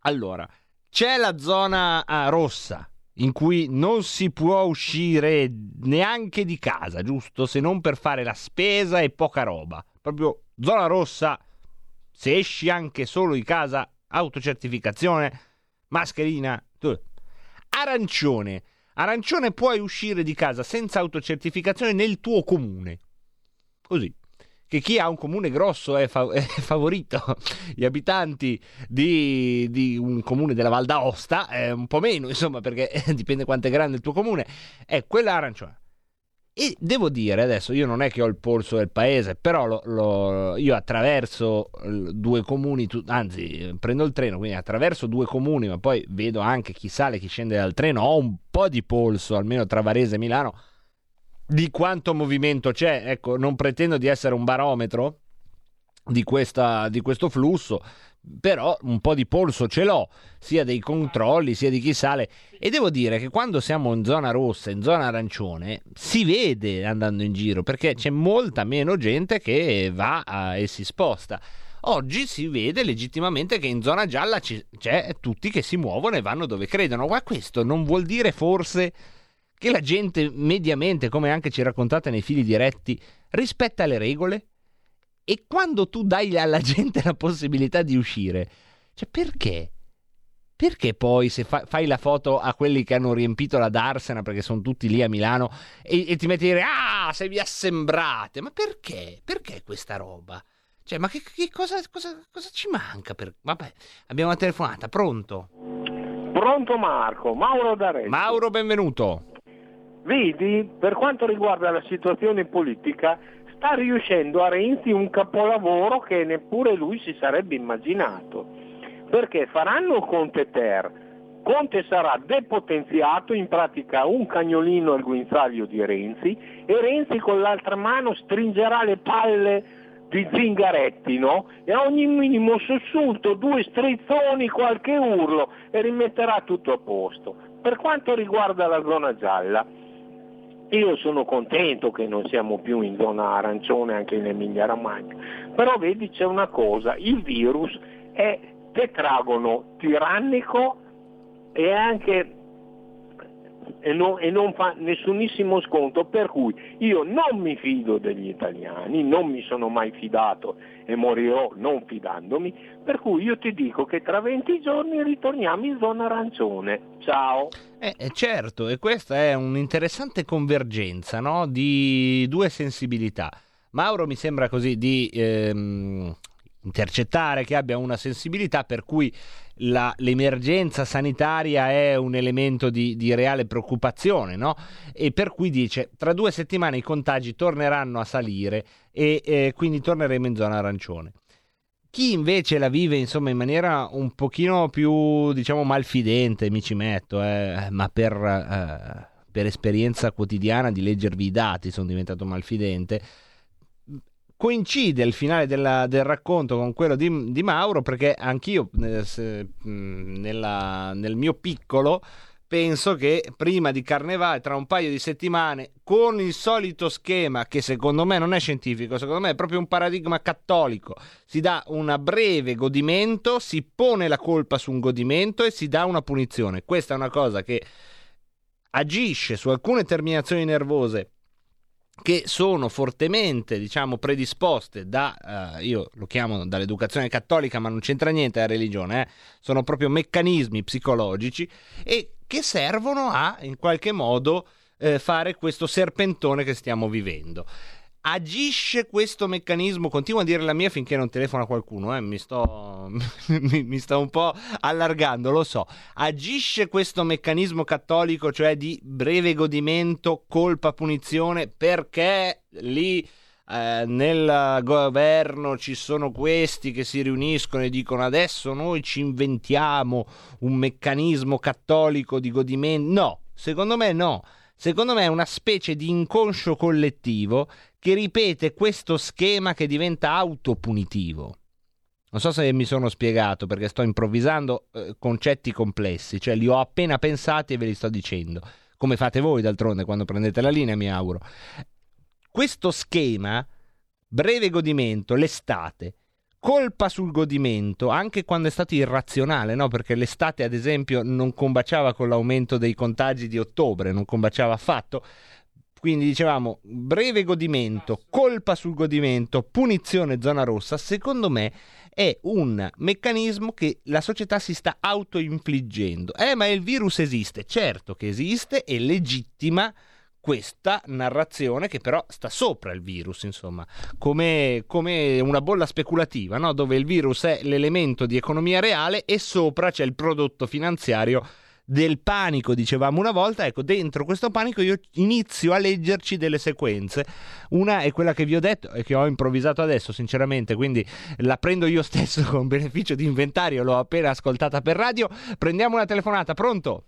allora, c'è la zona ah, rossa in cui non si può uscire neanche di casa, giusto? Se non per fare la spesa e poca roba. Proprio zona rossa, se esci anche solo di casa, autocertificazione, mascherina, tu- arancione. Arancione puoi uscire di casa senza autocertificazione nel tuo comune. Così. Che chi ha un comune grosso è, fa- è favorito. Gli abitanti di, di un comune della Val d'Aosta, è un po' meno, insomma, perché dipende quanto è grande il tuo comune, è quella arancione. E devo dire adesso, io non è che ho il polso del paese, però lo- lo- io attraverso eh, due comuni, tu- anzi eh, prendo il treno, quindi attraverso due comuni, ma poi vedo anche chi sale, chi scende dal treno, ho un po' di polso, almeno tra Varese e Milano, di quanto movimento c'è. Ecco, non pretendo di essere un barometro di, questa, di questo flusso, però un po' di polso ce l'ho, sia dei controlli, sia di chi sale. E devo dire che quando siamo in zona rossa, in zona arancione, si vede andando in giro, perché c'è molta meno gente che va a- e si sposta. Oggi si vede legittimamente che in zona gialla c'è tutti che si muovono e vanno dove credono. Ma questo non vuol dire forse che la gente mediamente, come anche ci raccontate nei fili diretti, rispetta le regole? E quando tu dai alla gente la possibilità di uscire, cioè perché? Perché poi se fa- fai la foto a quelli che hanno riempito la Darsena perché sono tutti lì a Milano e, e ti metti a dire ah se vi assembrate, ma perché? Perché questa roba? Cioè ma che, che cosa, cosa, cosa ci manca? Per... Vabbè, abbiamo una telefonata, pronto? Pronto Marco, Mauro D'Arezzo. Mauro, benvenuto. Vedi, per quanto riguarda la situazione politica, sta riuscendo a Renzi un capolavoro che neppure lui si sarebbe immaginato. Perché faranno Conte Ter, Conte sarà depotenziato, in pratica un cagnolino al guinzaglio di Renzi, e Renzi con l'altra mano stringerà le palle di Zingaretti, no? E a ogni minimo sussulto, due strizzoni, qualche urlo e rimetterà tutto a posto. Per quanto riguarda la zona gialla, io sono contento che non siamo più in zona arancione anche in Emilia Romagna, però vedi c'è una cosa, il virus è tetragono tirannico e anche e non, e non fa nessunissimo sconto, per cui io non mi fido degli italiani, non mi sono mai fidato e morirò non fidandomi, per cui io ti dico che tra 20 giorni ritorniamo in zona arancione. Ciao! Eh, eh, certo, e questa è un'interessante convergenza no? di due sensibilità. Mauro mi sembra così di ehm, intercettare che abbia una sensibilità per cui la- l'emergenza sanitaria è un elemento di, di reale preoccupazione, no? E per cui dice tra due settimane i contagi torneranno a salire e eh, quindi torneremo in zona arancione. Chi invece la vive insomma in maniera un pochino più diciamo malfidente, mi ci metto, eh, ma per, eh, per esperienza quotidiana di leggervi i dati sono diventato malfidente, coincide il finale della- del racconto con quello di, di Mauro perché anch'io eh, se- nella- nel mio piccolo penso che prima di Carnevale, tra un paio di settimane, con il solito schema che secondo me non è scientifico, secondo me è proprio un paradigma cattolico, si dà un breve godimento, si pone la colpa su un godimento e si dà una punizione. Questa è una cosa che agisce su alcune terminazioni nervose che sono fortemente, diciamo, predisposte da, eh, io lo chiamo dall'educazione cattolica, ma non c'entra niente la religione, eh, sono proprio meccanismi psicologici e che servono a, in qualche modo, eh, fare questo serpentone che stiamo vivendo. Agisce questo meccanismo, continuo a dire la mia finché non telefona qualcuno, eh, mi, sto, mi, mi sto un po' allargando, lo so. Agisce questo meccanismo cattolico, cioè di breve godimento, colpa, punizione, perché lì eh, nel governo ci sono questi che si riuniscono e dicono adesso noi ci inventiamo un meccanismo cattolico di godimento. No, secondo me no. Secondo me è una specie di inconscio collettivo che ripete questo schema che diventa autopunitivo. Non so se mi sono spiegato perché sto improvvisando eh, concetti complessi, cioè li ho appena pensati e ve li sto dicendo, come fate voi d'altronde quando prendete la linea, mi auguro. Questo schema, breve godimento, l'estate, colpa sul godimento, anche quando è stato irrazionale, no? perché l'estate ad esempio non combaciava con l'aumento dei contagi di ottobre, non combaciava affatto. Quindi dicevamo breve godimento, colpa sul godimento, punizione zona rossa, secondo me è un meccanismo che la società si sta autoinfliggendo. Eh, ma il virus esiste, certo che esiste e legittima questa narrazione che però sta sopra il virus, insomma, come, come una bolla speculativa, no? dove il virus è l'elemento di economia reale e sopra c'è il prodotto finanziario del panico, dicevamo una volta, ecco, dentro questo panico io inizio a leggerci delle sequenze. Una è quella che vi ho detto e che ho improvvisato adesso, sinceramente, quindi la prendo io stesso con beneficio di inventario, l'ho appena ascoltata per radio. Prendiamo una telefonata, pronto?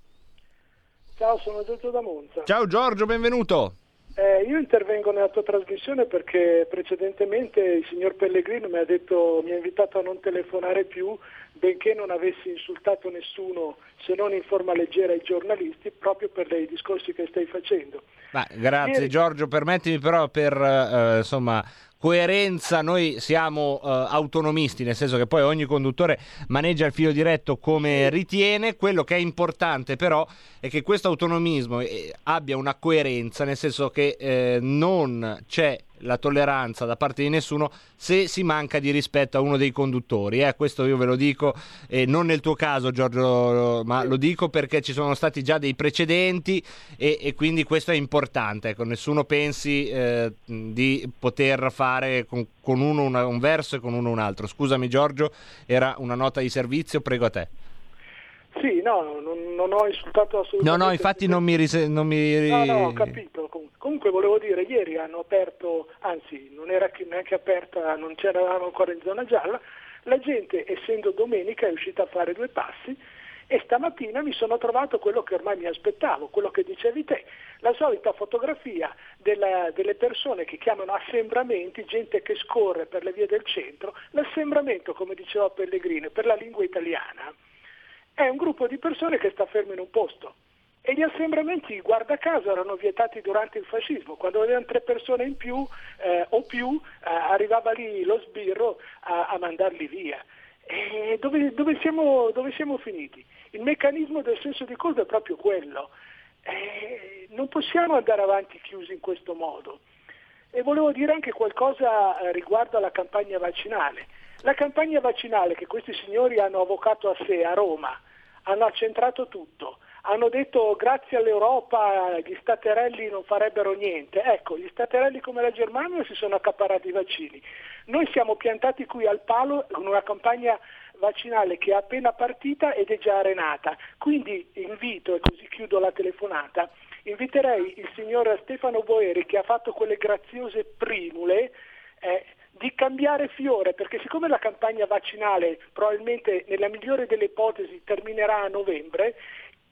Ciao, sono Giorgio da Monza. Ciao Giorgio, benvenuto. Eh, io intervengo nella tua trasmissione perché precedentemente il signor Pellegrino mi ha, detto, mi ha invitato a non telefonare più benché non avessi insultato nessuno se non in forma leggera i giornalisti proprio per i discorsi che stai facendo. Ma, grazie Ieri- Giorgio, permettimi però per eh, insomma coerenza, noi siamo eh, autonomisti, nel senso che poi ogni conduttore maneggia il filo diretto come ritiene, quello che è importante però è che questo autonomismo eh, abbia una coerenza, nel senso che eh, non c'è la tolleranza da parte di nessuno se si manca di rispetto a uno dei conduttori. Eh, questo io ve lo dico, eh, non nel tuo caso Giorgio, ma lo dico perché ci sono stati già dei precedenti e, e quindi questo è importante. Ecco, nessuno pensi eh, di poter fare con, con uno una- un verso e con uno un altro. Scusami Giorgio, era una nota di servizio, prego a te. Sì, no, non, non ho insultato No, assolutamente. no, infatti non mi... rise- non mi... No, no, ho capito. Com- Comunque volevo dire, ieri hanno aperto, anzi non era che- neanche aperta, non c'eravamo ancora in zona gialla, la gente essendo domenica è uscita a fare due passi E stamattina mi sono trovato quello che ormai mi aspettavo, quello che dicevi te, la solita fotografia della- delle persone che chiamano assembramenti, gente che scorre per le vie del centro, l'assembramento, come diceva Pellegrini, per la lingua italiana, è un gruppo di persone che sta fermo in un posto. E gli assembramenti, guarda caso, erano vietati durante il fascismo. Quando avevano tre persone in più eh, o più, eh, arrivava lì lo sbirro a, a mandarli via. Dove, dove siamo, dove siamo finiti? Il meccanismo del senso di colpa è proprio quello. Eh, non possiamo andare avanti chiusi in questo modo. E volevo dire anche qualcosa eh, riguardo alla campagna vaccinale. La campagna vaccinale che questi signori hanno avvocato a sé a Roma, hanno accentrato tutto, hanno detto grazie all'Europa gli staterelli non farebbero niente. Ecco, gli staterelli come la Germania si sono accaparrati i vaccini. Noi siamo piantati qui al palo con una campagna vaccinale che è appena partita ed è già arenata. Quindi invito, e così chiudo la telefonata, inviterei il signor Stefano Boeri che ha fatto quelle graziose primule eh, di cambiare fiore, perché siccome la campagna vaccinale probabilmente nella migliore delle ipotesi terminerà a novembre,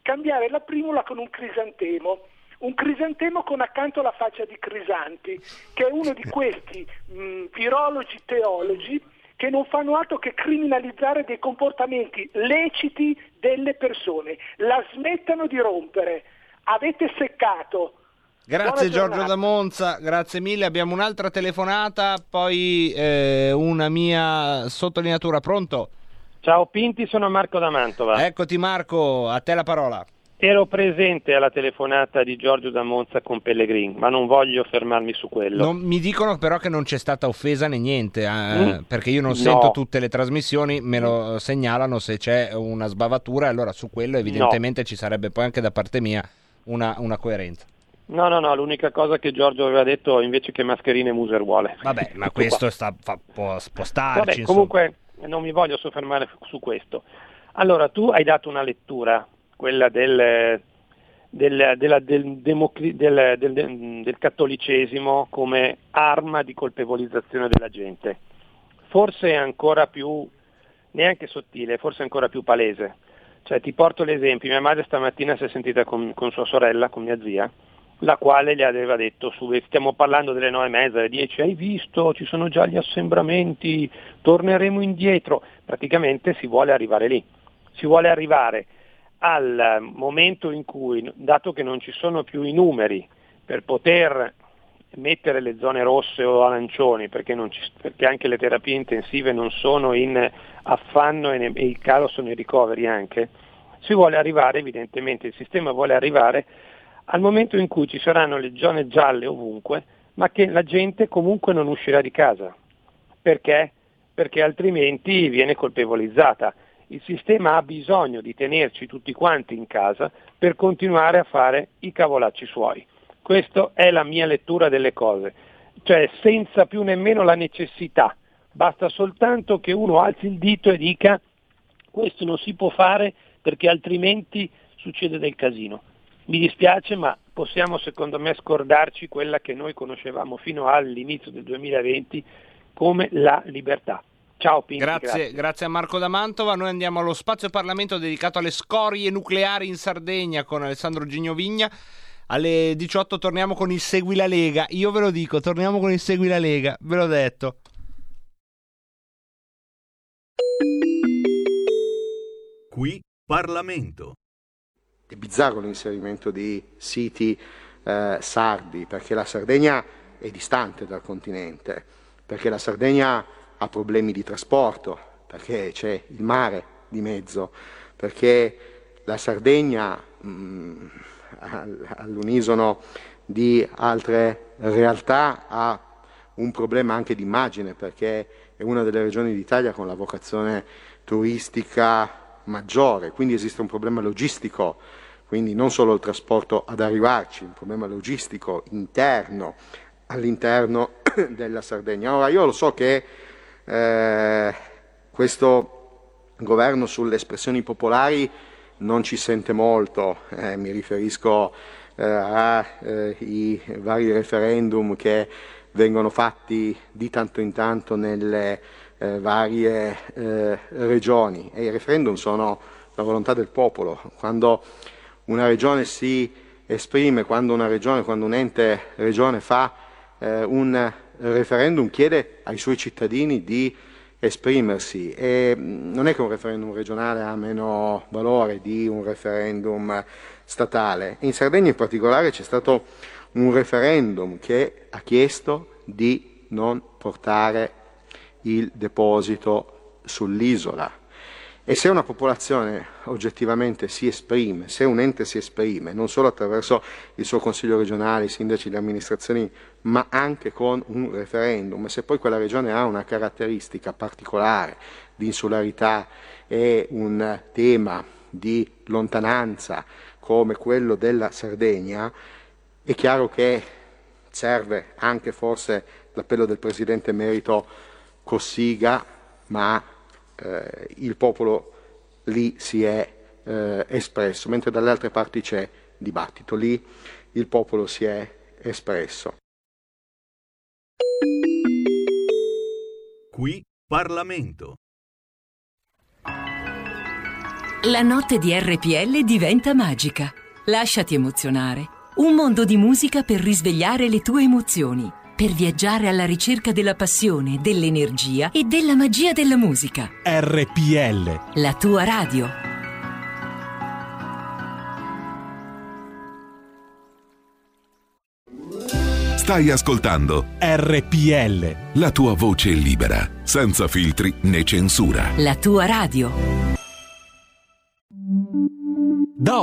cambiare la primula con un crisantemo. Un crisantemo con accanto la faccia di Crisanti, che è uno di questi mh, virologi teologi che non fanno altro che criminalizzare dei comportamenti leciti delle persone. La smettano di rompere. Avete seccato. Grazie Giorgio da Monza, grazie mille. Abbiamo un'altra telefonata, poi eh, una mia sottolineatura. Pronto? Ciao Pinti, sono Marco da Mantova. Eccoti Marco, a te la parola. Ero presente alla telefonata di Giorgio da Monza con Pellegrin, ma non voglio fermarmi su quello. Non- mi dicono però che non c'è stata offesa né niente, eh, Mm. perché io non No. sento tutte le trasmissioni, me lo segnalano se c'è una sbavatura, allora su quello evidentemente ci sarebbe poi anche da parte mia una, una coerenza. No, no, no, l'unica cosa che Giorgio aveva detto invece che mascherine Muser vuole. Vabbè, ma questo sta, fa- può, può starci. Vabbè, insomma. comunque non mi voglio soffermare su questo. Allora, tu hai dato una lettura, quella del, del, della- del democri- del- del- del cattolicesimo come arma di colpevolizzazione della gente. Forse è ancora più, neanche sottile, forse ancora più palese. Cioè, ti porto l'esempio, mia madre stamattina si è sentita con, con sua sorella, con mia zia, la quale le aveva detto, stiamo parlando delle nove e mezza, alle dieci, hai visto, ci sono già gli assembramenti, torneremo indietro. Praticamente si vuole arrivare lì, si vuole arrivare al momento in cui, dato che non ci sono più i numeri per poter mettere le zone rosse o arancioni, perché, ci- perché anche le terapie intensive non sono in affanno e, ne- e il calo sono i ricoveri anche, si vuole arrivare, evidentemente il sistema vuole arrivare al momento in cui ci saranno le zone gialle ovunque, ma che la gente comunque non uscirà di casa. Perché? Perché altrimenti viene colpevolizzata. Il sistema ha bisogno di tenerci tutti quanti in casa per continuare a fare i cavolacci suoi. Questa è la mia lettura delle cose, cioè senza più nemmeno la necessità, basta soltanto che uno alzi il dito e dica questo non si può fare perché altrimenti succede del casino. Mi dispiace, ma possiamo secondo me scordarci quella che noi conoscevamo fino all'inizio del 2020 come la libertà. Ciao Pinti, Grazie, grazie a Marco da Mantova. Noi andiamo allo spazio Parlamento dedicato alle scorie nucleari in Sardegna con Alessandro Gignovigna. Alle 18 torniamo con il Segui la Lega. Io ve lo dico, torniamo con il Segui la Lega, ve l'ho detto. Qui Parlamento. È bizzarro l'inserimento di siti eh, sardi, perché la Sardegna è distante dal continente, perché la Sardegna ha problemi di trasporto, perché c'è il mare di mezzo, perché la Sardegna, mh, al- all'unisono di altre realtà, ha un problema anche di immagine, perché è una delle regioni d'Italia con la vocazione turistica maggiore, quindi esiste un problema logistico, quindi non solo il trasporto ad arrivarci, un problema logistico interno all'interno della Sardegna. Ora io lo so che eh, questo governo sulle espressioni popolari non ci sente molto, eh, mi riferisco eh, ai vari referendum che vengono fatti di tanto in tanto nelle eh, varie eh, regioni e i referendum sono la volontà del popolo. Quando una regione si esprime, quando una regione, quando un ente regione fa eh, un referendum, chiede ai suoi cittadini di esprimersi e non è che un referendum regionale ha meno valore di un referendum statale. In Sardegna in particolare c'è stato un referendum che ha chiesto di non portare il deposito sull'isola. E se una popolazione oggettivamente si esprime, se un ente si esprime, non solo attraverso il suo consiglio regionale, i sindaci, le amministrazioni, ma anche con un referendum, e se poi quella regione ha una caratteristica particolare di insularità e un tema di lontananza come quello della Sardegna, è chiaro che serve anche forse l'appello del Presidente Emerito Cossiga, ma eh, il popolo lì si è eh, espresso, mentre dalle altre parti c'è dibattito, lì il popolo si è espresso. Qui Parlamento. La notte di RPL diventa magica. Lasciati emozionare. Un mondo di musica per risvegliare le tue emozioni, per viaggiare alla ricerca della passione, dell'energia e della magia della musica. RPL. La tua radio. Stai ascoltando RPL. la tua voce libera, senza filtri né censura. La tua radio.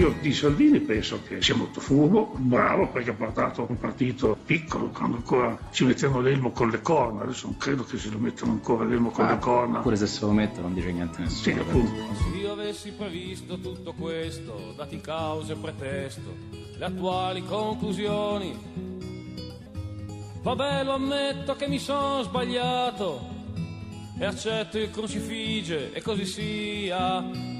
Io di Salvini penso che sia molto furbo, bravo perché ha portato un partito piccolo quando ancora ci mettevano l'elmo con le corna, adesso non credo che se lo mettano ancora l'elmo con le corna. Pure se se lo metto non dice niente a nessuno. Sì, appunto. Se io avessi previsto tutto questo, dati cause e pretesto, le attuali conclusioni, vabbè lo ammetto che mi sono sbagliato e accetto il crucifige e così sia.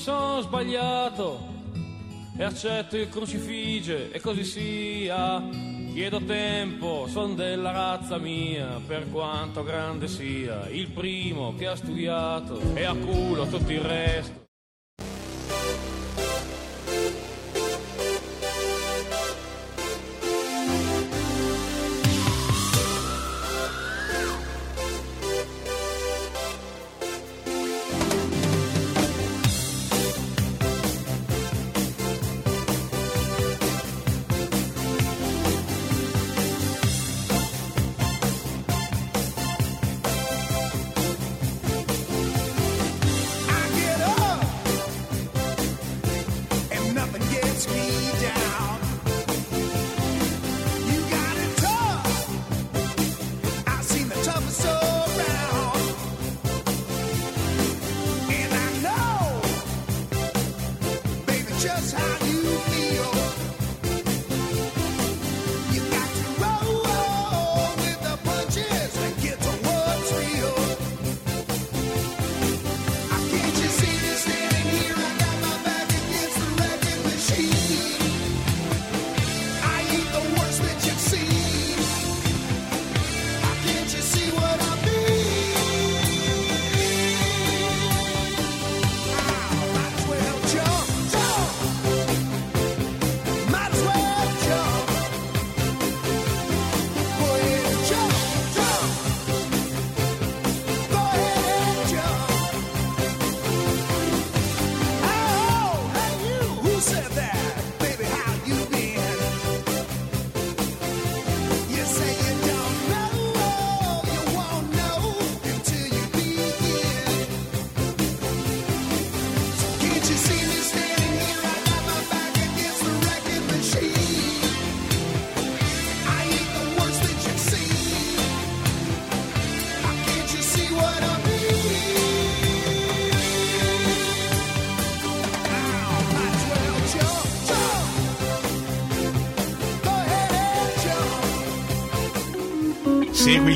sono sbagliato e accetto il crucifige e così sia. Chiedo tempo, son della razza mia, per quanto grande sia, il primo che ha studiato e a culo tutto il resto.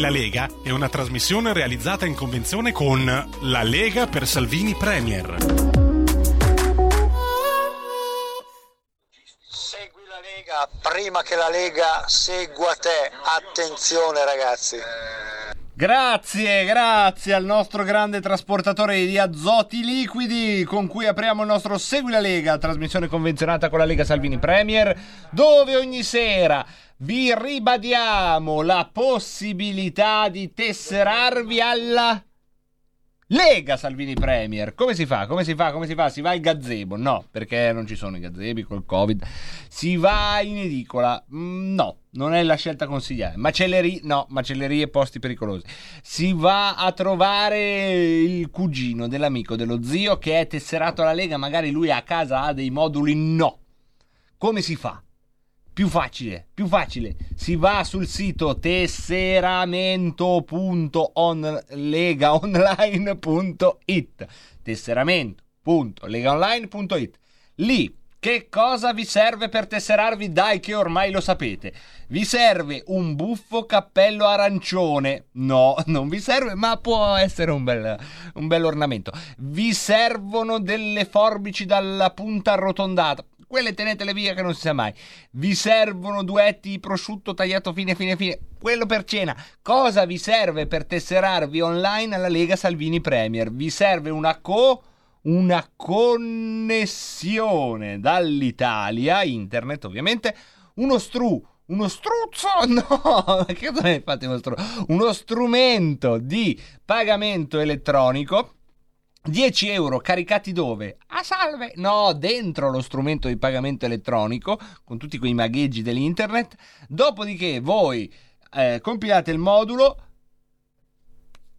La Lega è una trasmissione realizzata in convenzione con La Lega per Salvini Premier. Lega, prima che la Lega segua te. Attenzione ragazzi. Grazie, grazie al nostro grande trasportatore di azoti liquidi con cui apriamo il nostro Segui la Lega, trasmissione convenzionata con la Lega Salvini Premier, dove ogni sera vi ribadiamo la possibilità di tesserarvi alla Lega Salvini Premier. Come si fa? Come si fa? Come si fa? Si va al gazebo? No, perché non ci sono i gazebi col Covid. Si va in edicola? Mm, No, non è la scelta consigliata. Macellerie? No, macellerie e posti pericolosi. Si va a trovare il cugino dell'amico, dello zio che è tesserato alla Lega, magari lui a casa ha dei moduli? No. Come si fa? Più facile, più facile. Si va sul sito tesseramento.legaonline.it. Tesseramento.legaonline.it. Lì che cosa vi serve per tesserarvi? Dai che ormai lo sapete. Vi serve un buffo cappello arancione. No, non vi serve, ma può essere un bel, un bel ornamento. Vi servono delle forbici dalla punta arrotondata. Quelle tenetele via che non si sa mai. Vi servono duetti di prosciutto tagliato fine fine fine. Quello per cena. Cosa vi serve per tesserarvi online alla Lega Salvini Premier? Vi serve una co una connessione dall'Italia, internet ovviamente, uno stru, uno struzzo, no, che dove fate uno stru? Uno strumento di pagamento elettronico 10 euro caricati dove? A salve! No, dentro lo strumento di pagamento elettronico con tutti quei magheggi dell'internet. Dopodiché voi eh, compilate il modulo,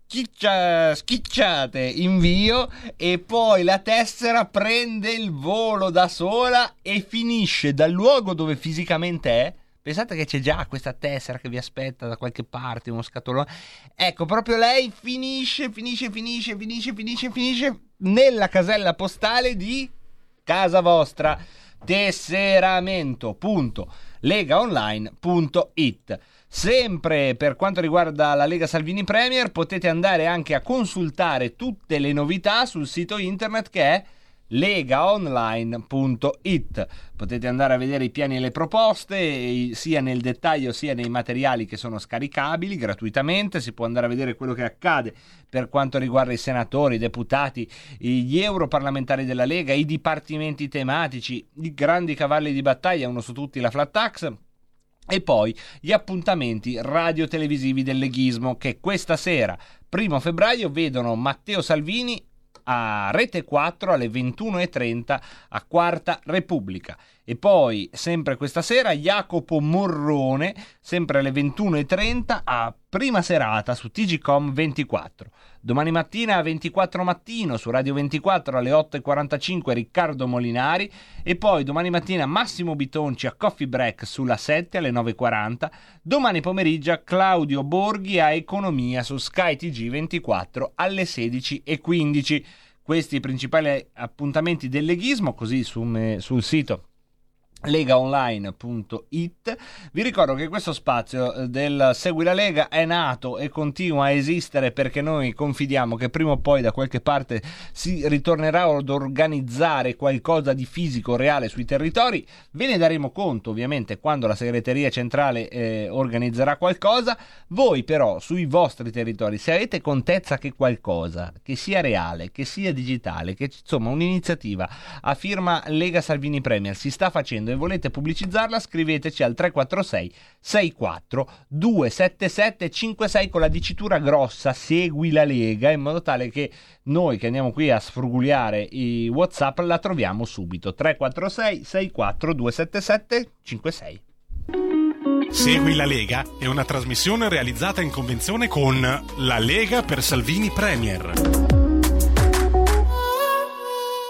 schiccia- schicciate invio e poi la tessera prende il volo da sola e finisce dal luogo dove fisicamente è. Pensate che c'è già questa tessera che vi aspetta da qualche parte, uno scatolone. Ecco, proprio lei finisce, finisce, finisce, finisce, finisce, finisce nella casella postale di casa vostra. Tesseramento.legaonline.it Sempre per quanto riguarda la Lega Salvini Premier potete andare anche a consultare tutte le novità sul sito internet che è legaonline.it potete andare a vedere i piani e le proposte sia nel dettaglio sia nei materiali che sono scaricabili gratuitamente. Si può andare a vedere quello che accade per quanto riguarda i senatori, i deputati, gli europarlamentari della Lega, i dipartimenti tematici, i grandi cavalli di battaglia, uno su tutti la flat tax e poi gli appuntamenti radio-televisivi del leghismo che questa sera, primo febbraio, vedono Matteo Salvini a Rete 4 alle 21.30 a Quarta Repubblica. E poi, sempre questa sera, Jacopo Morrone, sempre alle 21.30 a prima serata su TGCom 24. Domani mattina a 24 mattino su Radio 24 alle 8.45 Riccardo Molinari e poi domani mattina Massimo Bitonci a Coffee Break sulla 7 alle 9.40. Domani pomeriggio Claudio Borghi a Economia su Sky TG 24 alle 16.15. Questi i principali appuntamenti del leghismo, così su- sul sito legaonline.it vi ricordo che questo spazio eh, del Segui la Lega è nato e continua a esistere perché noi confidiamo che prima o poi da qualche parte si ritornerà ad organizzare qualcosa di fisico reale sui territori. Ve ne daremo conto ovviamente quando la segreteria centrale eh, organizzerà qualcosa. Voi però sui vostri territori se avete contezza che qualcosa che sia reale che sia digitale che insomma un'iniziativa a firma Lega Salvini Premier si sta facendo volete pubblicizzarla scriveteci al 346 64 277 56 con la dicitura grossa segui la Lega in modo tale che noi che andiamo qui a sfrugugliare i Whatsapp la troviamo subito 346 64 277 56 Segui la Lega è una trasmissione realizzata in convenzione con La Lega per Salvini Premier.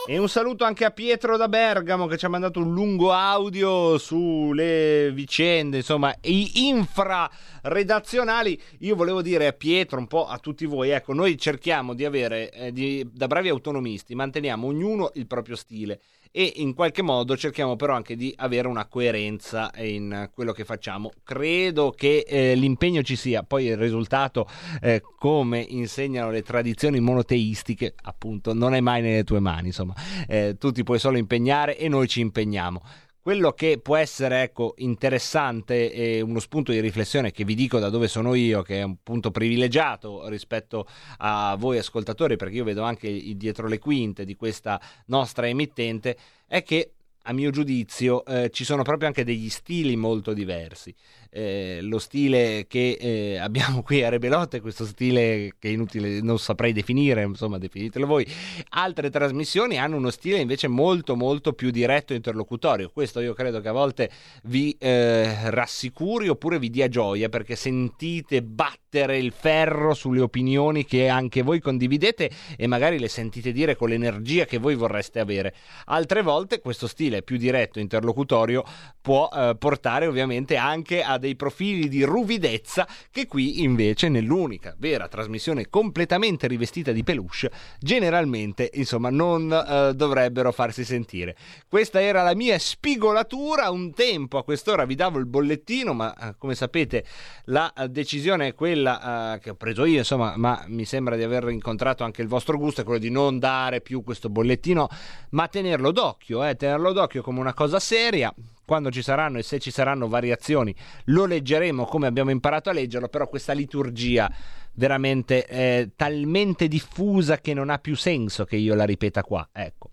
E un saluto anche a Pietro da Bergamo che ci ha mandato un lungo audio sulle vicende, insomma, infra-redazionali. Io volevo dire a Pietro, un po' a tutti voi, ecco, noi cerchiamo di avere, eh, di- da bravi autonomisti, manteniamo ognuno il proprio stile e in qualche modo cerchiamo però anche di avere una coerenza in quello che facciamo. Credo che eh, l'impegno ci sia, poi il risultato, eh, come insegnano le tradizioni monoteistiche, appunto, non è mai nelle tue mani, insomma, Eh, tu ti puoi solo impegnare e noi ci impegniamo. Quello che può essere ecco, interessante e uno spunto di riflessione che vi dico da dove sono io, che è un punto privilegiato rispetto a voi ascoltatori, perché io vedo anche dietro le quinte di questa nostra emittente, è che a mio giudizio eh, ci sono proprio anche degli stili molto diversi. Eh, lo stile che eh, abbiamo qui a Rebelotte questo stile che è inutile, non saprei definire, insomma definitelo voi. Altre trasmissioni hanno uno stile invece molto molto più diretto e interlocutorio. Questo io credo che a volte vi eh, rassicuri oppure vi dia gioia perché sentite battere il ferro sulle opinioni che anche voi condividete e magari le sentite dire con l'energia che voi vorreste avere. Altre volte questo stile più diretto e interlocutorio può eh, portare ovviamente anche a dei profili di ruvidezza che qui invece nell'unica vera trasmissione completamente rivestita di peluche generalmente insomma non eh, dovrebbero farsi sentire. Questa era la mia spigolatura, un tempo a quest'ora vi davo il bollettino ma eh, come sapete la eh, decisione è quella eh, che ho preso io insomma ma mi sembra di aver incontrato anche il vostro gusto è quello di non dare più questo bollettino ma tenerlo d'occhio, eh, tenerlo d'occhio come una cosa seria quando ci saranno e se ci saranno variazioni lo leggeremo come abbiamo imparato a leggerlo, però questa liturgia veramente è talmente diffusa che non ha più senso che io la ripeta qua, ecco.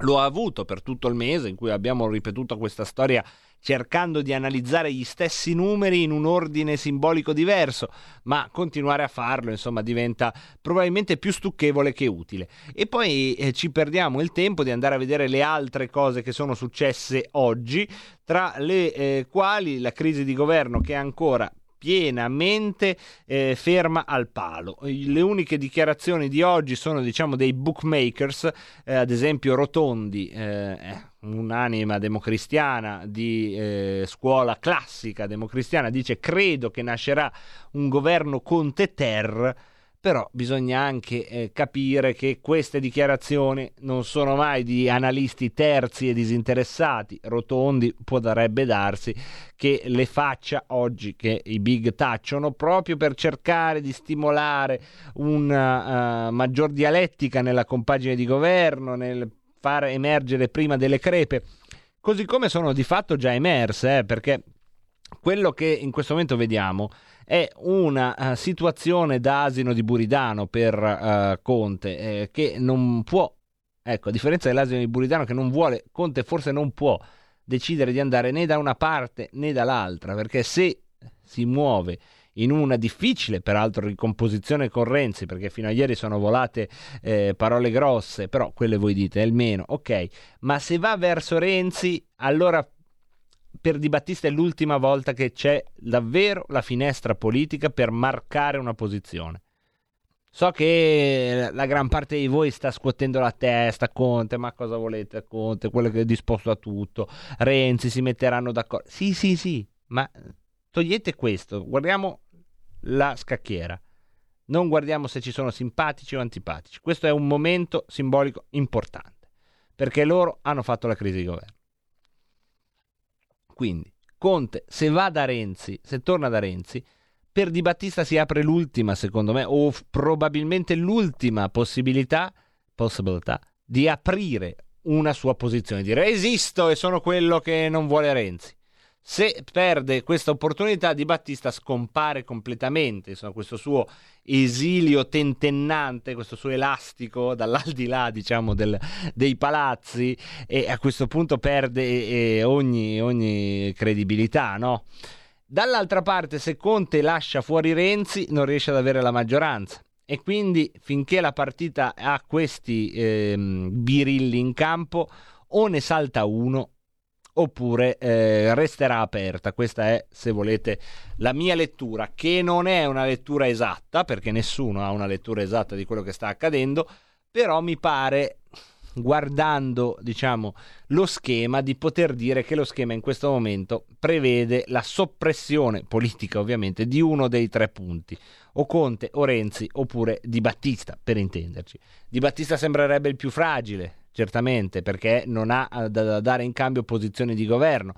Lo ha avuto per tutto il mese in cui abbiamo ripetuto questa storia cercando di analizzare gli stessi numeri in un ordine simbolico diverso, ma continuare a farlo, insomma, diventa probabilmente più stucchevole che utile. E poi eh, ci perdiamo il tempo di andare a vedere le altre cose che sono successe oggi, tra le eh, quali la crisi di governo che è ancora pienamente eh, ferma al palo. Le uniche dichiarazioni di oggi sono diciamo dei bookmakers, eh, ad esempio Rotondi, eh, un'anima democristiana di eh, scuola classica democristiana, dice credo che nascerà un governo Conte Ter però bisogna anche eh, capire che queste dichiarazioni non sono mai di analisti terzi e disinteressati. Rotondi potrebbe darsi che le faccia oggi che i big tacciono proprio per cercare di stimolare una uh, maggior dialettica nella compagine di governo, nel far emergere prima delle crepe, così come sono di fatto già emerse, eh, perché quello che in questo momento vediamo è una uh, situazione da asino di Buridano per uh, Conte eh, che non può, ecco, a differenza dell'asino di Buridano che non vuole, Conte forse non può decidere di andare né da una parte né dall'altra, perché se si muove in una difficile, peraltro, ricomposizione con Renzi, perché fino a ieri sono volate eh, parole grosse, però quelle voi dite, è il meno, ok, ma se va verso Renzi, allora per Di Battista è l'ultima volta che c'è davvero la finestra politica per marcare una posizione. So che la gran parte di voi sta scuotendo la testa, Conte, ma cosa volete Conte, quello che è disposto a tutto, Renzi si metteranno d'accordo. Sì, sì, sì, ma togliete questo, guardiamo la scacchiera. Non guardiamo se ci sono simpatici o antipatici. Questo è un momento simbolico importante, perché loro hanno fatto la crisi di governo. Quindi, Conte, se va da Renzi, se torna da Renzi, per Di Battista si apre l'ultima, secondo me, o f- probabilmente l'ultima possibilità, possibilità di aprire una sua posizione, dire esisto e sono quello che non vuole Renzi. Se perde questa opportunità, Di Battista scompare completamente, insomma, questo suo esilio tentennante, questo suo elastico dall'aldilà, diciamo, del, dei palazzi, e a questo punto perde eh, ogni, ogni credibilità, no? Dall'altra parte, se Conte lascia fuori Renzi, non riesce ad avere la maggioranza. E quindi finché la partita ha questi ehm, birilli in campo, o ne salta uno oppure eh, resterà aperta. Questa è, se volete, la mia lettura, che non è una lettura esatta, perché nessuno ha una lettura esatta di quello che sta accadendo, però mi pare guardando diciamo lo schema di poter dire che lo schema in questo momento prevede la soppressione politica ovviamente di uno dei tre punti o Conte o Renzi oppure Di Battista per intenderci Di Battista sembrerebbe il più fragile certamente, perché non ha eh, da, da dare in cambio posizioni di governo,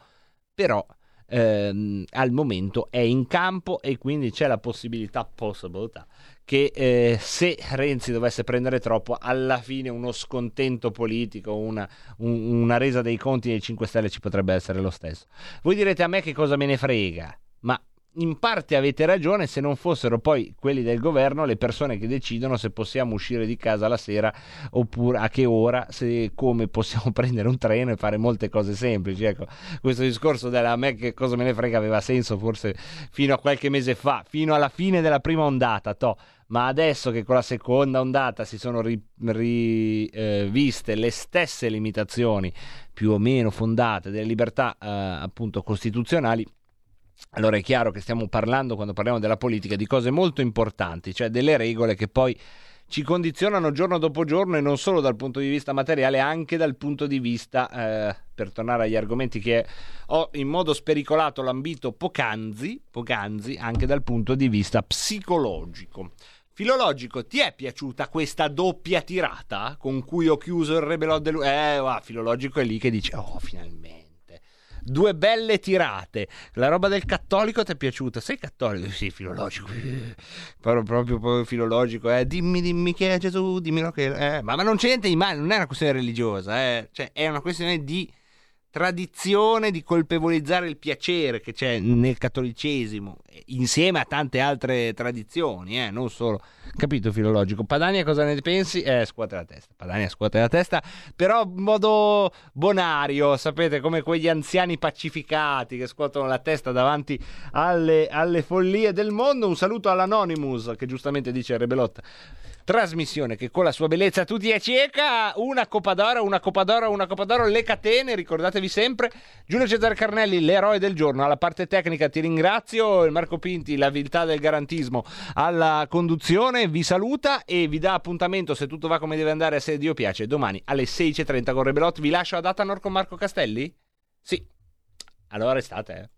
però ehm, al momento è in campo e quindi c'è la possibilità, possibilità che eh, se Renzi dovesse prendere troppo, alla fine uno scontento politico, una, un- una resa dei conti dei 5 Stelle ci potrebbe essere lo stesso. Voi direte a me che cosa me ne frega, ma in parte avete ragione se non fossero poi quelli del governo le persone che decidono se possiamo uscire di casa la sera oppure a che ora, se come possiamo prendere un treno e fare molte cose semplici. Ecco, questo discorso della me che cosa me ne frega aveva senso forse fino a qualche mese fa, fino alla fine della prima ondata, toh. ma adesso che con la seconda ondata si sono riviste le stesse limitazioni più o meno fondate delle libertà eh, appunto costituzionali, allora è chiaro che stiamo parlando, quando parliamo della politica, di cose molto importanti, cioè delle regole che poi ci condizionano giorno dopo giorno e non solo dal punto di vista materiale, anche dal punto di vista, eh, per tornare agli argomenti che ho in modo spericolato lambito poc'anzi, poc'anzi, anche dal punto di vista psicologico. Filologico, ti è piaciuta questa doppia tirata con cui ho chiuso il rebelot del... Eh, va, filologico è lì che dice, oh, finalmente due belle tirate. La roba del cattolico ti è piaciuta? Sei cattolico? Sì, filologico. Però proprio, proprio filologico, eh. Dimmi, dimmi chi è Gesù, dimmelo che... Eh. Ma, ma non c'è niente di male, non è una questione religiosa, eh. Cioè, è una questione di tradizione di colpevolizzare il piacere che c'è nel cattolicesimo insieme a tante altre tradizioni, eh, non solo capito filologico. Padania cosa ne pensi? Eh, scuote la testa. Padania scuote la testa, però in modo bonario, sapete, come quegli anziani pacificati che scuotono la testa davanti alle, alle follie del mondo. Un saluto all'Anonymous che giustamente dice Rebelotta trasmissione che con la sua bellezza tutti è cieca, una Coppa d'Oro, una Coppa d'Oro, una Coppa d'Oro, le catene, ricordatevi sempre, Giulio Cesare Carnelli, l'eroe del giorno, alla parte tecnica ti ringrazio, Marco Pinti, la viltà del garantismo alla conduzione, vi saluta e vi dà appuntamento se tutto va come deve andare se Dio piace, domani alle 16.30 con Rebelot, vi lascio a data Nord con Marco Castelli? Sì, allora restate eh.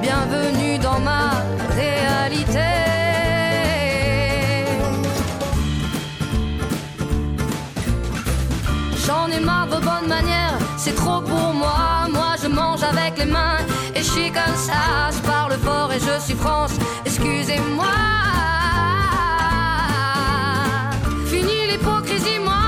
Bienvenue dans ma réalité. J'en ai marre de bonnes manières, c'est trop pour moi. Moi je mange avec les mains et je suis comme ça. Je parle fort et je suis France, excusez-moi. Fini l'hypocrisie, moi,